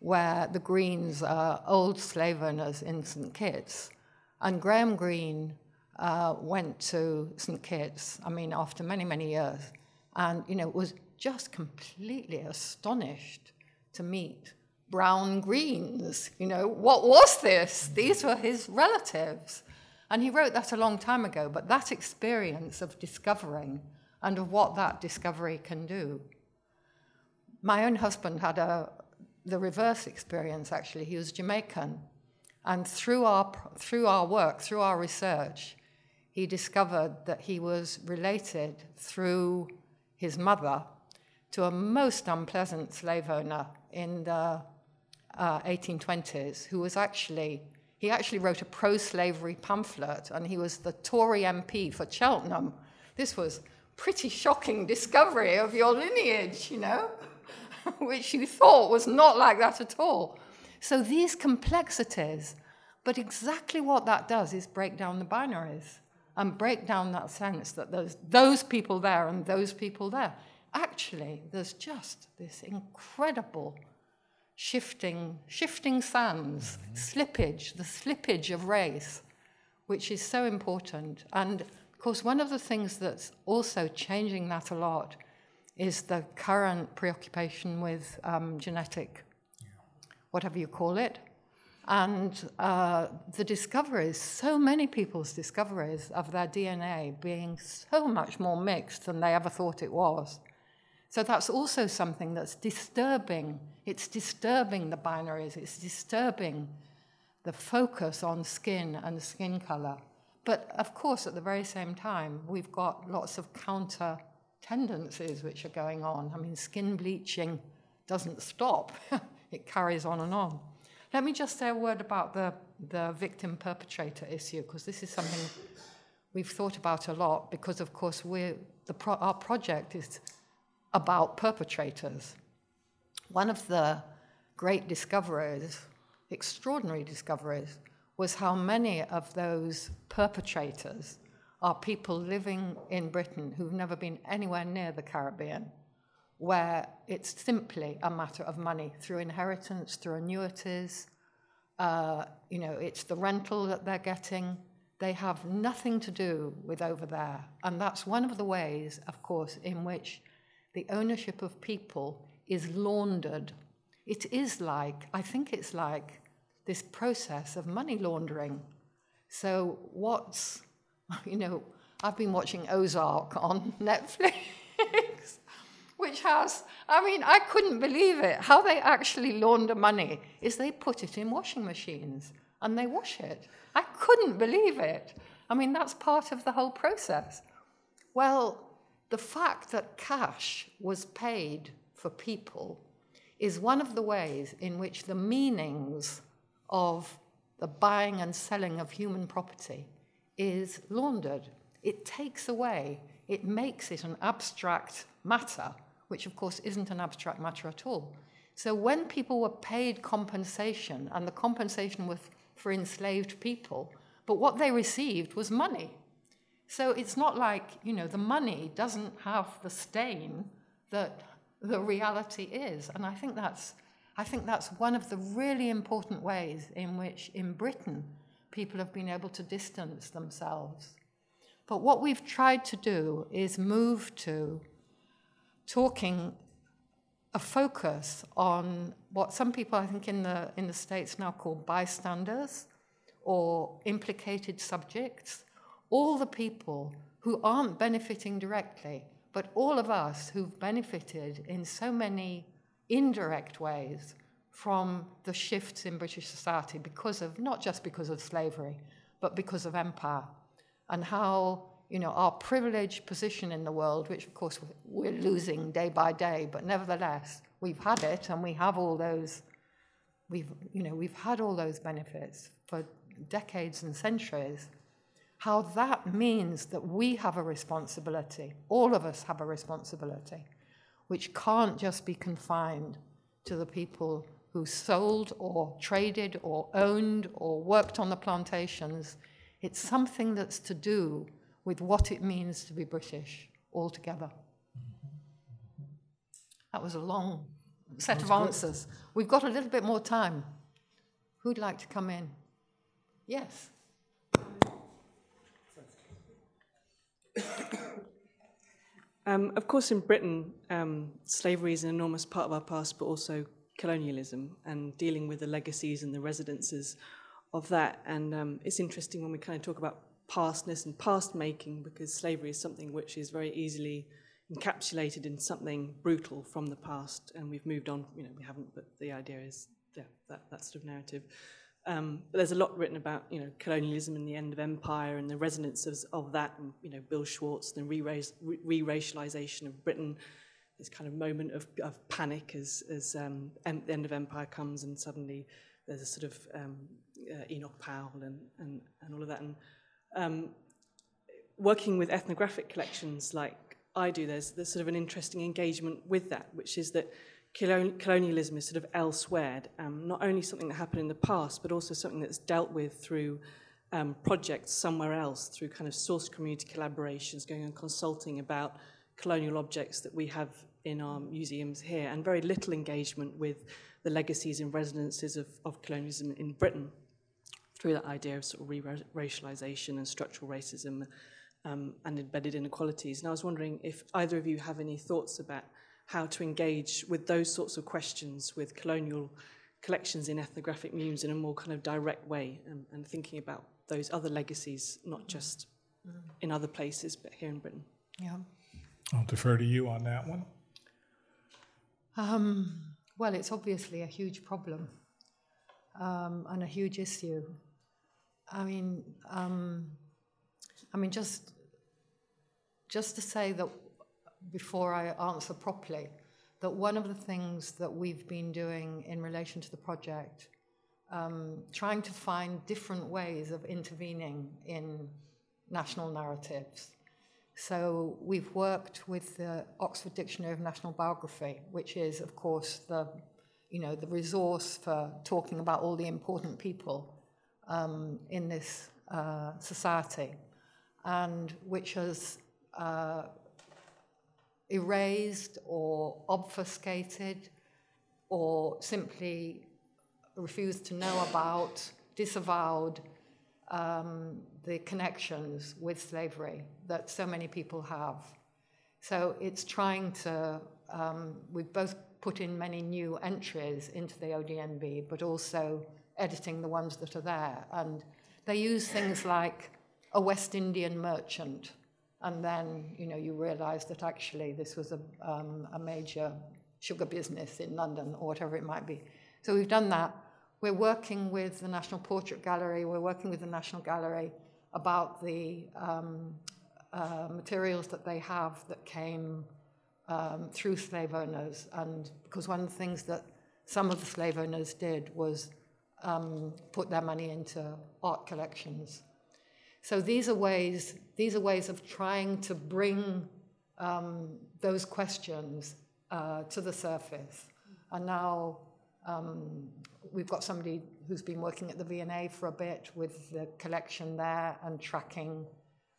where the Greenes are old slave owners in St. Kitts. And Graham Greene uh, went to St. Kitts, I mean, after many, many years, and, you know, was just completely astonished to meet brown Greenes. You know, what was this? These were his relatives. And he wrote that a long time ago, but that experience of discovering and of what that discovery can do. My own husband had a, the reverse experience, actually. He was Jamaican. And through our, through our work, through our research, he discovered that he was related through his mother to a most unpleasant slave owner in the uh, 1820s who was actually, he actually wrote a pro slavery pamphlet and he was the Tory MP for Cheltenham. This was pretty shocking discovery of your lineage, you know, which you thought was not like that at all. So these complexities, but exactly what that does is break down the binaries and break down that sense that there's those people there and those people there. Actually, there's just this incredible shifting, shifting sands, mm-hmm. slippage, the slippage of race, which is so important. And of course, one of the things that's also changing that a lot is the current preoccupation with um, genetic, whatever you call it. And uh, the discoveries, so many people's discoveries of their DNA being so much more mixed than they ever thought it was. So that's also something that's disturbing. It's disturbing the binaries, it's disturbing the focus on skin and skin color. But of course, at the very same time, we've got lots of counter tendencies which are going on. I mean, skin bleaching doesn't stop, it carries on and on. Let me just say a word about the, the victim perpetrator issue, because this is something we've thought about a lot, because of course, we're, the pro- our project is about perpetrators. One of the great discoveries, extraordinary discoveries, was how many of those perpetrators are people living in Britain who've never been anywhere near the Caribbean, where it's simply a matter of money through inheritance, through annuities. Uh, you know, it's the rental that they're getting. They have nothing to do with over there. And that's one of the ways, of course, in which the ownership of people is laundered. It is like, I think it's like this process of money laundering. So, what's, you know, I've been watching Ozark on Netflix, which has, I mean, I couldn't believe it. How they actually launder money is they put it in washing machines and they wash it. I couldn't believe it. I mean, that's part of the whole process. Well, the fact that cash was paid for people is one of the ways in which the meanings of the buying and selling of human property is laundered. It takes away, it makes it an abstract matter, which of course isn't an abstract matter at all. So when people were paid compensation, and the compensation was for enslaved people, but what they received was money. So it's not like, you know, the money doesn't have the stain that the reality is. And I think that's, I think that's one of the really important ways in which, in Britain, people have been able to distance themselves. But what we've tried to do is move to talking a focus on what some people, I think, in the, in the States now call bystanders or implicated subjects all the people who aren't benefiting directly, but all of us who've benefited in so many indirect ways from the shifts in British society because of not just because of slavery, but because of empire, and how you know our privileged position in the world, which of course we're losing day by day, but nevertheless we've had it, and we have all those. We've you know we've had all those benefits for decades and centuries, how that means that we have a responsibility, all of us have a responsibility, which can't just be confined to the people who sold or traded or owned or worked on the plantations. It's something that's to do with what it means to be British altogether. That was a long set of answers. We've got a little bit more time. Who'd like to come in? Yes. Um, of course, in Britain, um, slavery is an enormous part of our past, but also colonialism and dealing with the legacies and the residences of that. And um, it's interesting when we kind of talk about pastness and past making because slavery is something which is very easily encapsulated in something brutal from the past. And we've moved on, you know, we haven't, but the idea is yeah, that, that sort of narrative. Um, but there's a lot written about you know colonialism and the end of empire and the resonances of that, and you know Bill Schwarz, the re-racialization of Britain, this kind of moment of, of panic as as um, em- the end of empire comes, and suddenly there's a sort of um, uh, Enoch Powell and, and and all of that, and um, working with ethnographic collections like I do, there's there's sort of an interesting engagement with that, which is that colonialism is sort of elsewhere, um, not only something that happened in the past, but also something that's dealt with through um, projects somewhere else, through kind of source community collaborations, going and consulting about colonial objects that we have in our museums here, and very little engagement with the legacies and resonances of, of colonialism in Britain through that idea of sort of re-racialization and structural racism um, and embedded inequalities. And I was wondering if either of you have any thoughts about how to engage with those sorts of questions with colonial collections in ethnographic museums in a more kind of direct way and, and thinking about those other legacies, not just mm. in other places, but here in Britain. Yeah. I'll defer to you on that one. Um, well, it's obviously a huge problem um, and a huge issue. I mean, um, I mean, just just to say that before I answer properly, that one of the things that we've been doing in relation to the project, um, trying to find different ways of intervening in national narratives. So we've worked with the Oxford Dictionary of National Biography, which is, of course, the you know the resource for talking about all the important people um, in this uh, society, and which has uh, erased or obfuscated or simply refused to know about, disavowed um, the connections with slavery that so many people have. So it's trying to, um, we've both put in many new entries into the ODNB, but also editing the ones that are there. And they use things like a West Indian merchant and then, you know, you realize that actually this was a, um, a major sugar business in London or whatever it might be. So we've done that. We're working with the National Portrait Gallery, we're working with the National Gallery about the um, uh, materials that they have that came um, through slave owners. And because one of the things that some of the slave owners did was um, put their money into art collections. So these are ways, these are ways of trying to bring um, those questions uh, to the surface. And now um, we've got somebody who's been working at the V&A for a bit with the collection there and tracking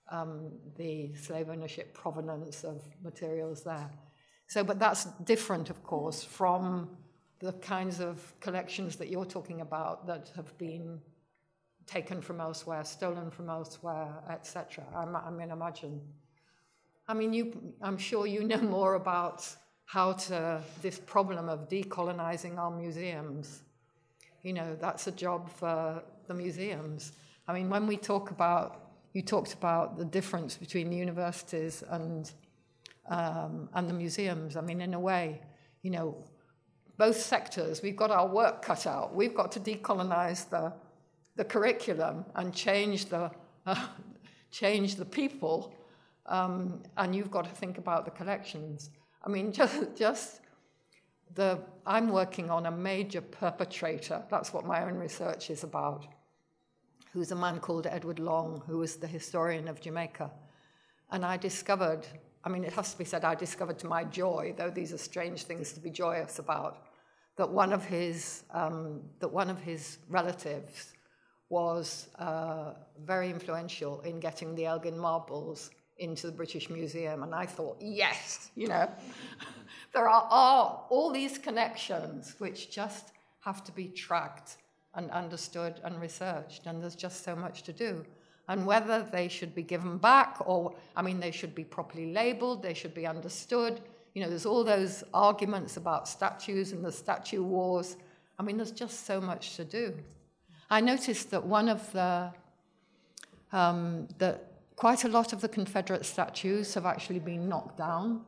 um, the slave ownership provenance of materials there. So, but that's different, of course, from the kinds of collections that you're talking about that have been taken from elsewhere, stolen from elsewhere, etc. I, I mean, imagine. I mean, you, I'm sure you know more about how to this problem of decolonizing our museums. You know, that's a job for the museums. I mean, when we talk about, you talked about the difference between the universities and um, and the museums. I mean, in a way, you know, both sectors, we've got our work cut out. We've got to decolonize the the curriculum and change the, uh, change the people, um, and you've got to think about the collections. I mean, just, just the, I'm working on a major perpetrator. That's what my own research is about. Who's a man called Edward Long, who was the historian of Jamaica. And I discovered, I mean, it has to be said, I discovered to my joy, though these are strange things to be joyous about, that one of his, um, that one of his relatives was uh, very influential in getting the Elgin marbles into the British Museum. And I thought, yes, you know, there are, are all these connections which just have to be tracked and understood and researched. And there's just so much to do. And whether they should be given back or, I mean, they should be properly labeled, they should be understood. You know, there's all those arguments about statues and the statue wars. I mean, there's just so much to do. I noticed that one of the, um, that quite a lot of the Confederate statues have actually been knocked down,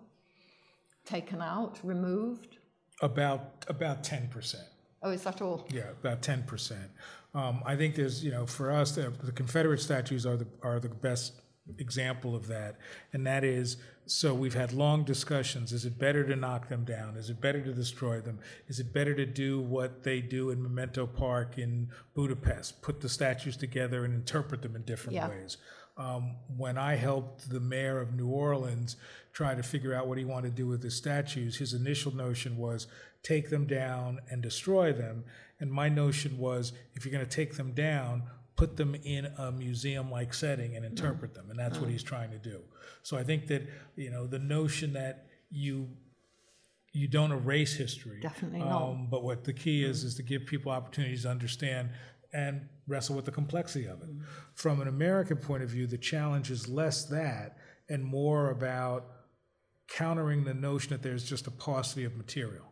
taken out, removed. About about ten percent. Oh, is that all? Yeah, about ten percent. Um, I think there's, you know, for us, the, the Confederate statues are the are the best example of that, and that is so we've had long discussions. Is it better to knock them down? Is it better to destroy them? Is it better to do what they do in Memento Park in Budapest, put the statues together and interpret them in different Yeah. ways? Um, when I helped the mayor of New Orleans try to figure out what he wanted to do with the statues, his initial notion was take them down and destroy them. And my notion was if you're going to take them down, put them in a museum like setting and interpret them. And that's what he's trying to do. So I think that, you know, the notion that you you don't erase history. Definitely not. Um, but what the key is is to give people opportunities to understand and wrestle with the complexity of it. From an American point of view, the challenge is less that and more about countering the notion that there's just a paucity of material.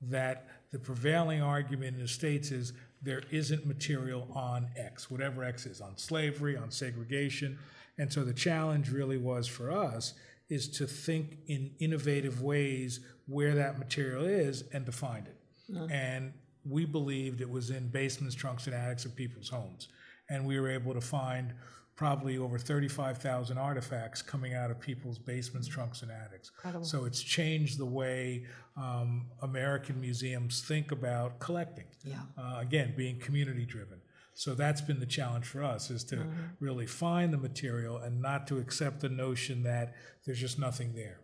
That the prevailing argument in the states is there isn't material on X, whatever X is, on slavery, on segregation. And so the challenge really was for us is to think in innovative ways where that material is and to find it. And we believed it was in basements, trunks, and attics of people's homes. And we were able to find probably over 35,000 artifacts coming out of people's basements, trunks, and attics. Incredible. So it's changed the way um, American museums think about collecting. Yeah. Uh, again, being community driven. So that's been the challenge for us is to really find the material and not to accept the notion that there's just nothing there.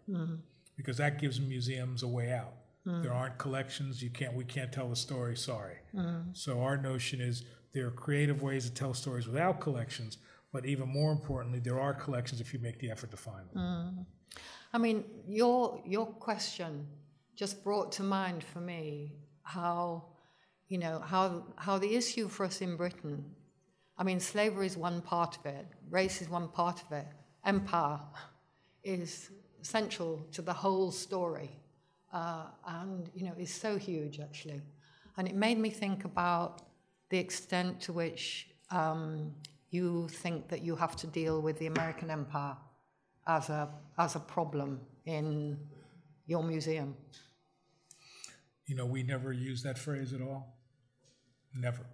Because that gives museums a way out. There mm. aren't collections, you can't we can't tell the story, sorry. Mm. So our notion is there are creative ways to tell stories without collections, but even more importantly, there are collections if you make the effort to find them. Mm. I mean, your your question just brought to mind for me how, you know, how how the issue for us in Britain. I mean, slavery is one part of it. Race is one part of it. Empire is central to the whole story, uh, and you know, is so huge actually. And it made me think about the extent to which um, you think that you have to deal with the American empire as a as a problem in your museum. You know, we never use that phrase at all. Never.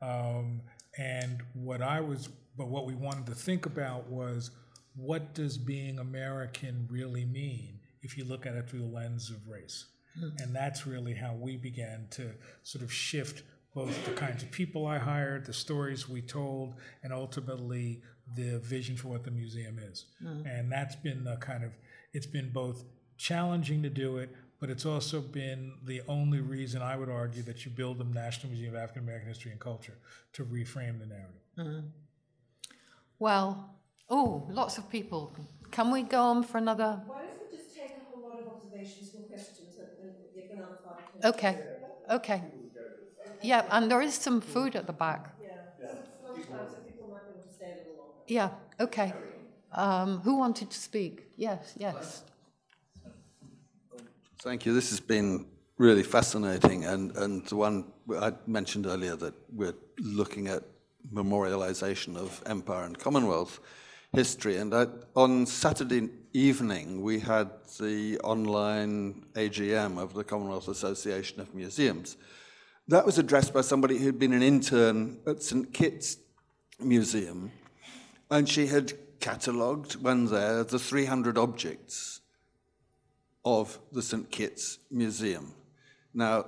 Um, and what I was, but what we wanted to think about was what does being American really mean if you look at it through the lens of race? Hmm. And that's really how we began to sort of shift both the kinds of people I hired, the stories we told, and ultimately the vision for what the museum is. Hmm. And that's been the kind of, it's been both challenging to do it, but it's also been the only reason I would argue that you build the National Museum of African American History and Culture to reframe the narrative. Hmm. Well, oh, lots of people. Can we go on for another? Why don't we just take a whole lot of and questions and, and you can answer Okay, okay. Yeah, and there is some food at the back. Yeah. Lunchtime, people might want to stay a little longer. Yeah, okay. Um, who wanted to speak? Yes, yes. Thank you. This has been really fascinating. And, and the one I mentioned earlier that we're looking at memorialization of empire and Commonwealth history. And I, on Saturday evening, we had the online AGM of the Commonwealth Association of Museums. That was addressed by somebody who'd been an intern at St. Kitts Museum, and she had catalogued when there the 300 objects of the St. Kitts Museum. Now,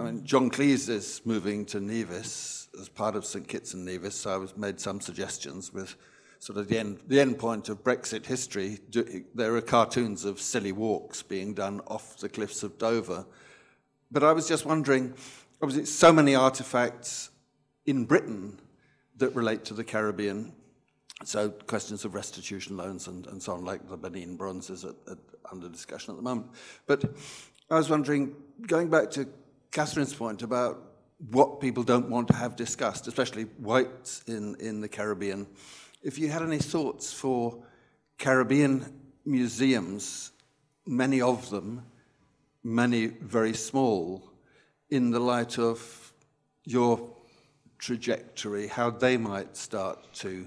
I mean, John Cleese is moving to Nevis as part of St. Kitts and Nevis, so I was made some suggestions with sort of the end, the end point of Brexit history. Do, there are cartoons of silly walks being done off the cliffs of Dover but I was just wondering, obviously, so many artifacts in Britain that relate to the Caribbean. So questions of restitution loans and, and so on, like the Benin bronzes at, at, under discussion at the moment. But I was wondering, going back to Catherine's point about what people don't want to have discussed, especially whites in, in the Caribbean, if you had any thoughts for Caribbean museums, many of them, many very small, in the light of your trajectory, how they might start to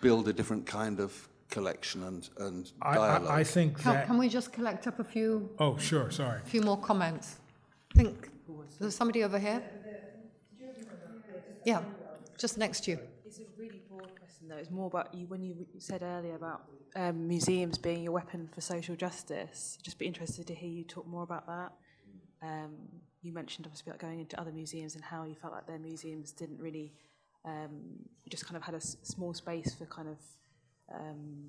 build a different kind of collection and, and dialogue. I, I think Can, that. can we just collect up a few, Oh, sure, sorry. A few more comments? I think, there's somebody over here? Yeah, just next to you. Though. It's more about you when you said earlier about um, museums being your weapon for social justice. Just be interested to hear you talk more about that. Um, you mentioned obviously about going into other museums and how you felt like their museums didn't really um, just kind of had a s- small space for kind of um,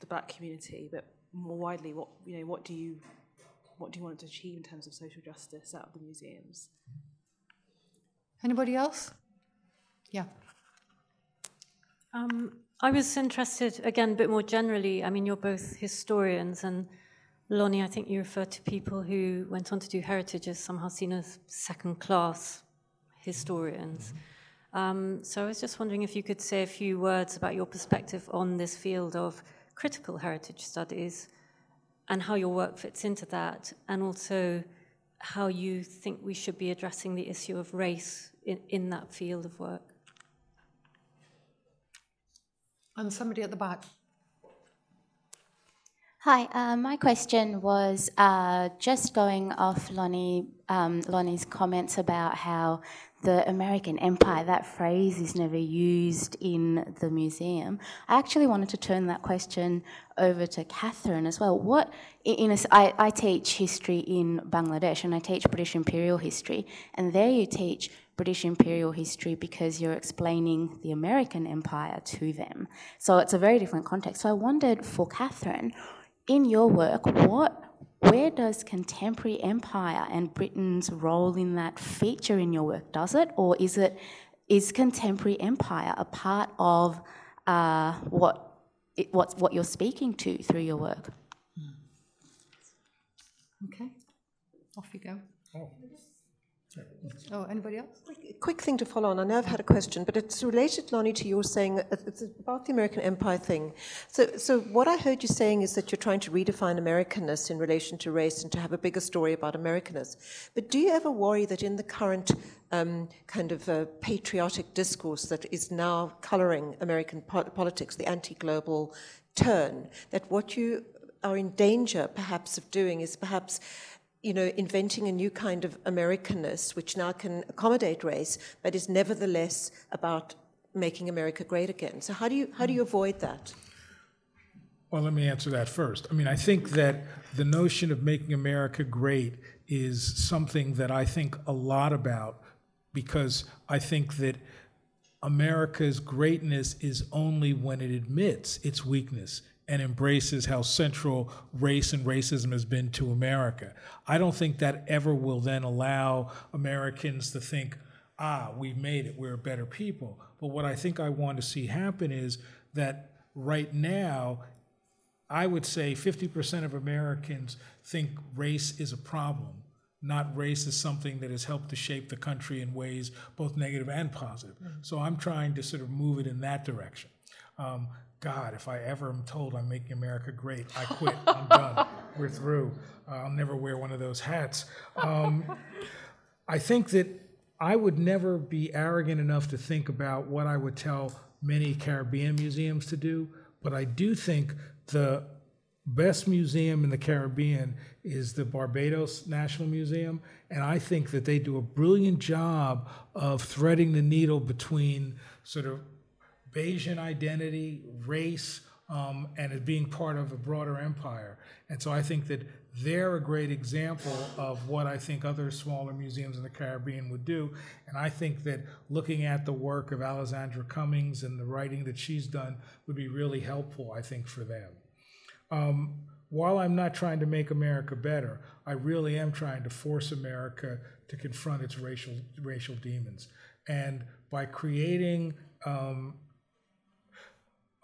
the black community, but more widely, what you know, what do you what do you want to achieve in terms of social justice out of the museums? Anybody else? Yeah. Um, I was interested, again, a bit more generally. I mean, you're both historians, and Lonnie, I think you refer to people who went on to do heritage as somehow seen as second class historians. Um, so I was just wondering if you could say a few words about your perspective on this field of critical heritage studies and how your work fits into that, and also how you think we should be addressing the issue of race in, in that field of work. And somebody at the back. Hi, uh, my question was uh, just going off Lonnie, um, Lonnie's comments about how the American Empire, that phrase is never used in the museum. I actually wanted to turn that question over to Catherine as well. What, in a, I, I teach history in Bangladesh and I teach British imperial history, and there you teach British imperial history because you're explaining the American Empire to them. So it's a very different context. So I wondered for Catherine, in your work, what where does contemporary empire and Britain's role in that feature in your work? Does it, or is it is contemporary empire a part of uh, what it, what what you're speaking to through your work? Okay. Off you go. Oh, anybody else? Quick thing to follow on. I know I've had a question, but it's related, Lonnie, to your saying it's about the American Empire thing. So, so what I heard you saying is that you're trying to redefine Americanness in relation to race and to have a bigger story about Americanness. But do you ever worry that in the current um, kind of uh, patriotic discourse that is now colouring American po- politics, the anti-global turn, that what you are in danger, perhaps, of doing is perhaps you know, inventing a new kind of Americanness, which now can accommodate race, but is nevertheless about making America great again. So how do you how do you hmm. avoid that? Well, let me answer that first. I mean, I think that the notion of making America great is something that I think a lot about because I think that America's greatness is only when it admits its weakness and embraces how central race and racism has been to America. I don't think that ever will then allow Americans to think, ah, we've made it, we're better people. But what I think I want to see happen is that right now, I would say 50% of Americans think race is a problem, not race is something that has helped to shape the country in ways both negative and positive. So I'm trying to sort of move it in that direction. Um, God, if I ever am told I'm making America great, I quit. I'm done. We're through. Uh, I'll never wear one of those hats. Um, I think that I would never be arrogant enough to think about what I would tell many Caribbean museums to do, but I do think the best museum in the Caribbean is the Barbados National Museum, and I think that they do a brilliant job of threading the needle between sort of Barbadian identity, race, um, and it being part of a broader empire. And so I think that they're a great example of what I think other smaller museums in the Caribbean would do. And I think that looking at the work of Alissandra Cummins and the writing that she's done would be really helpful, I think, for them. Um, while I'm not trying to make America better, I really am trying to force America to confront its racial racial demons. And by creating um,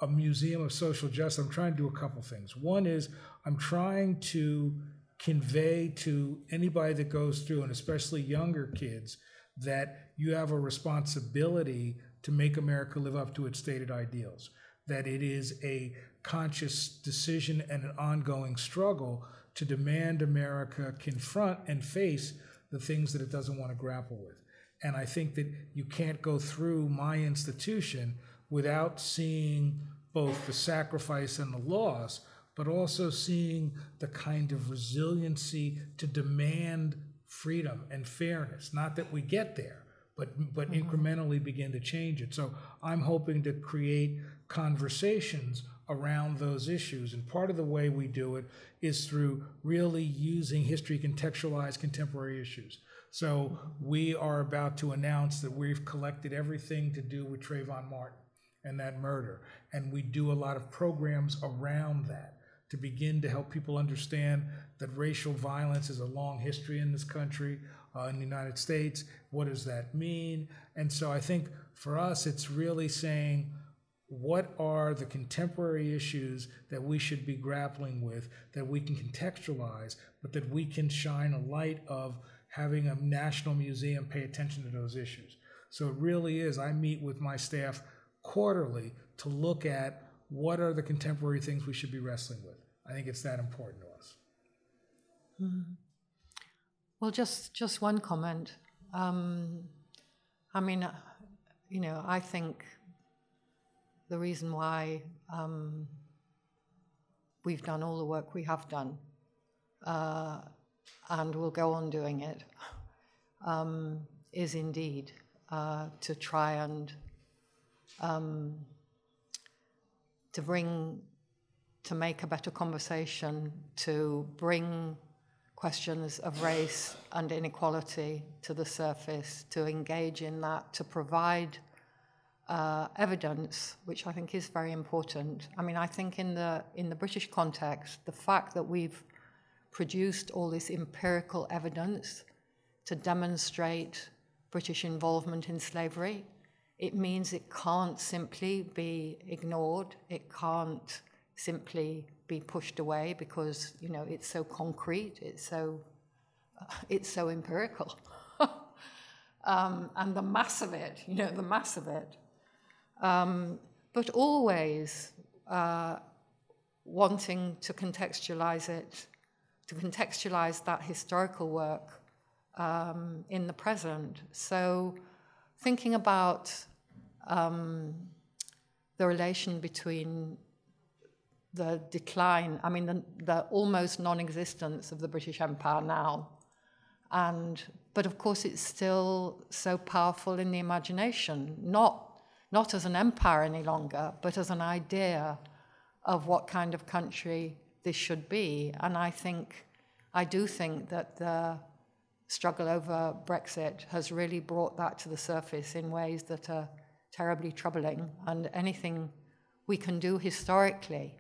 a museum of social justice, I'm trying to do a couple things. One is I'm trying to convey to anybody that goes through, and especially younger kids, that you have a responsibility to make America live up to its stated ideals. That it is a conscious decision and an ongoing struggle to demand America confront and face the things that it doesn't want to grapple with. And I think that you can't go through my institution without seeing both the sacrifice and the loss, but also seeing the kind of resiliency to demand freedom and fairness. Not that we get there, but, but mm-hmm. incrementally begin to change it. So I'm hoping to create conversations around those issues. And part of the way we do it is through really using history contextualized contemporary issues. So we are about to announce that we've collected everything to do with Trayvon Martin and that murder. And we do a lot of programs around that to begin to help people understand that racial violence is a long history in this country, uh, in the United States. What does that mean? And so I think for us, it's really saying, what are the contemporary issues that we should be grappling with that we can contextualize, but that we can shine a light of having a national museum pay attention to those issues. So it really is, I meet with my staff quarterly to look at what are the contemporary things we should be wrestling with. I think it's that important to us. Mm-hmm. Well, just just one comment. Um, I mean, uh, you know, I think the reason why um, we've done all the work we have done uh, and will go on doing it, um, is indeed uh, to try and um, to bring, to make a better conversation, to bring questions of race and inequality to the surface, to engage in that, to provide uh, evidence, which I think is very important. I mean, I think in the in the British context, the fact that we've produced all this empirical evidence to demonstrate British involvement in slavery. It means it can't simply be ignored. It can't simply be pushed away because you know it's so concrete. It's so it's so empirical, um, and the mass of it. You know the mass of it. Um, but always uh, wanting to contextualize it to contextualize that historical work um, in the present. So, thinking about um, the relation between the decline, I mean, the, the almost non existence of the British Empire now. And, but of course, it's still so powerful in the imagination, not, not as an empire any longer, but as an idea of what kind of country this should be. And I think, I do think that the struggle over Brexit has really brought that to the surface in ways that are terribly troubling. And anything we can do historically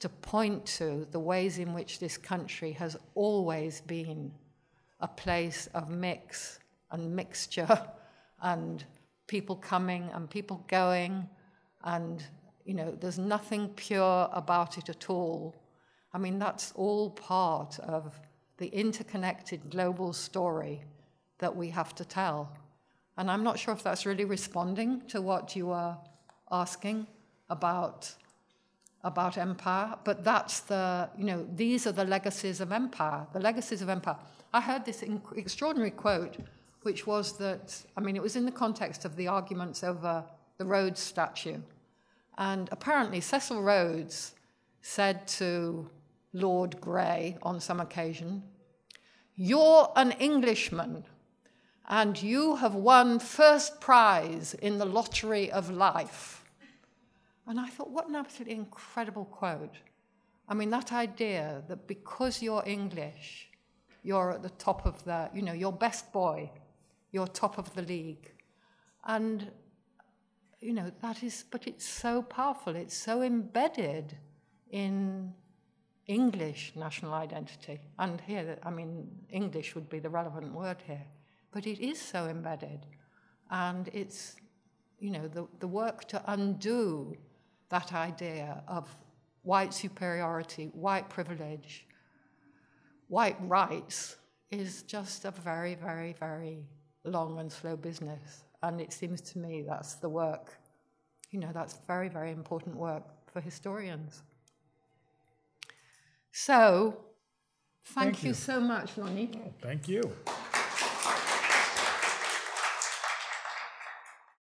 to point to the ways in which this country has always been a place of mix and mixture and people coming and people going and you know there's nothing pure about it at all I mean, that's all part of the interconnected global story that we have to tell. And I'm not sure if that's really responding to what you are asking about, about empire, but that's the, you know, these are the legacies of empire, the legacies of empire. I heard this extraordinary quote, which was that, I mean, it was in the context of the arguments over the Rhodes statue. And apparently, Cecil Rhodes said to Lord Grey on some occasion, You're an Englishman, and you have won first prize in the lottery of life. And I thought, what an absolutely incredible quote. I mean, that idea that because you're English, you're at the top of the, you know, you're best boy, you're top of the league. And, you know, that is, but it's so powerful, it's so embedded in English national identity. And here, I mean, English would be the relevant word here. But it is so embedded. And it's, you know, the, the work to undo that idea of white superiority, white privilege, white rights is just a very, very, very long and slow business. And it seems to me that's the work, you know, that's very, very important work for historians. So, thank, Thank you. you. so much, Lonnie. Thank you.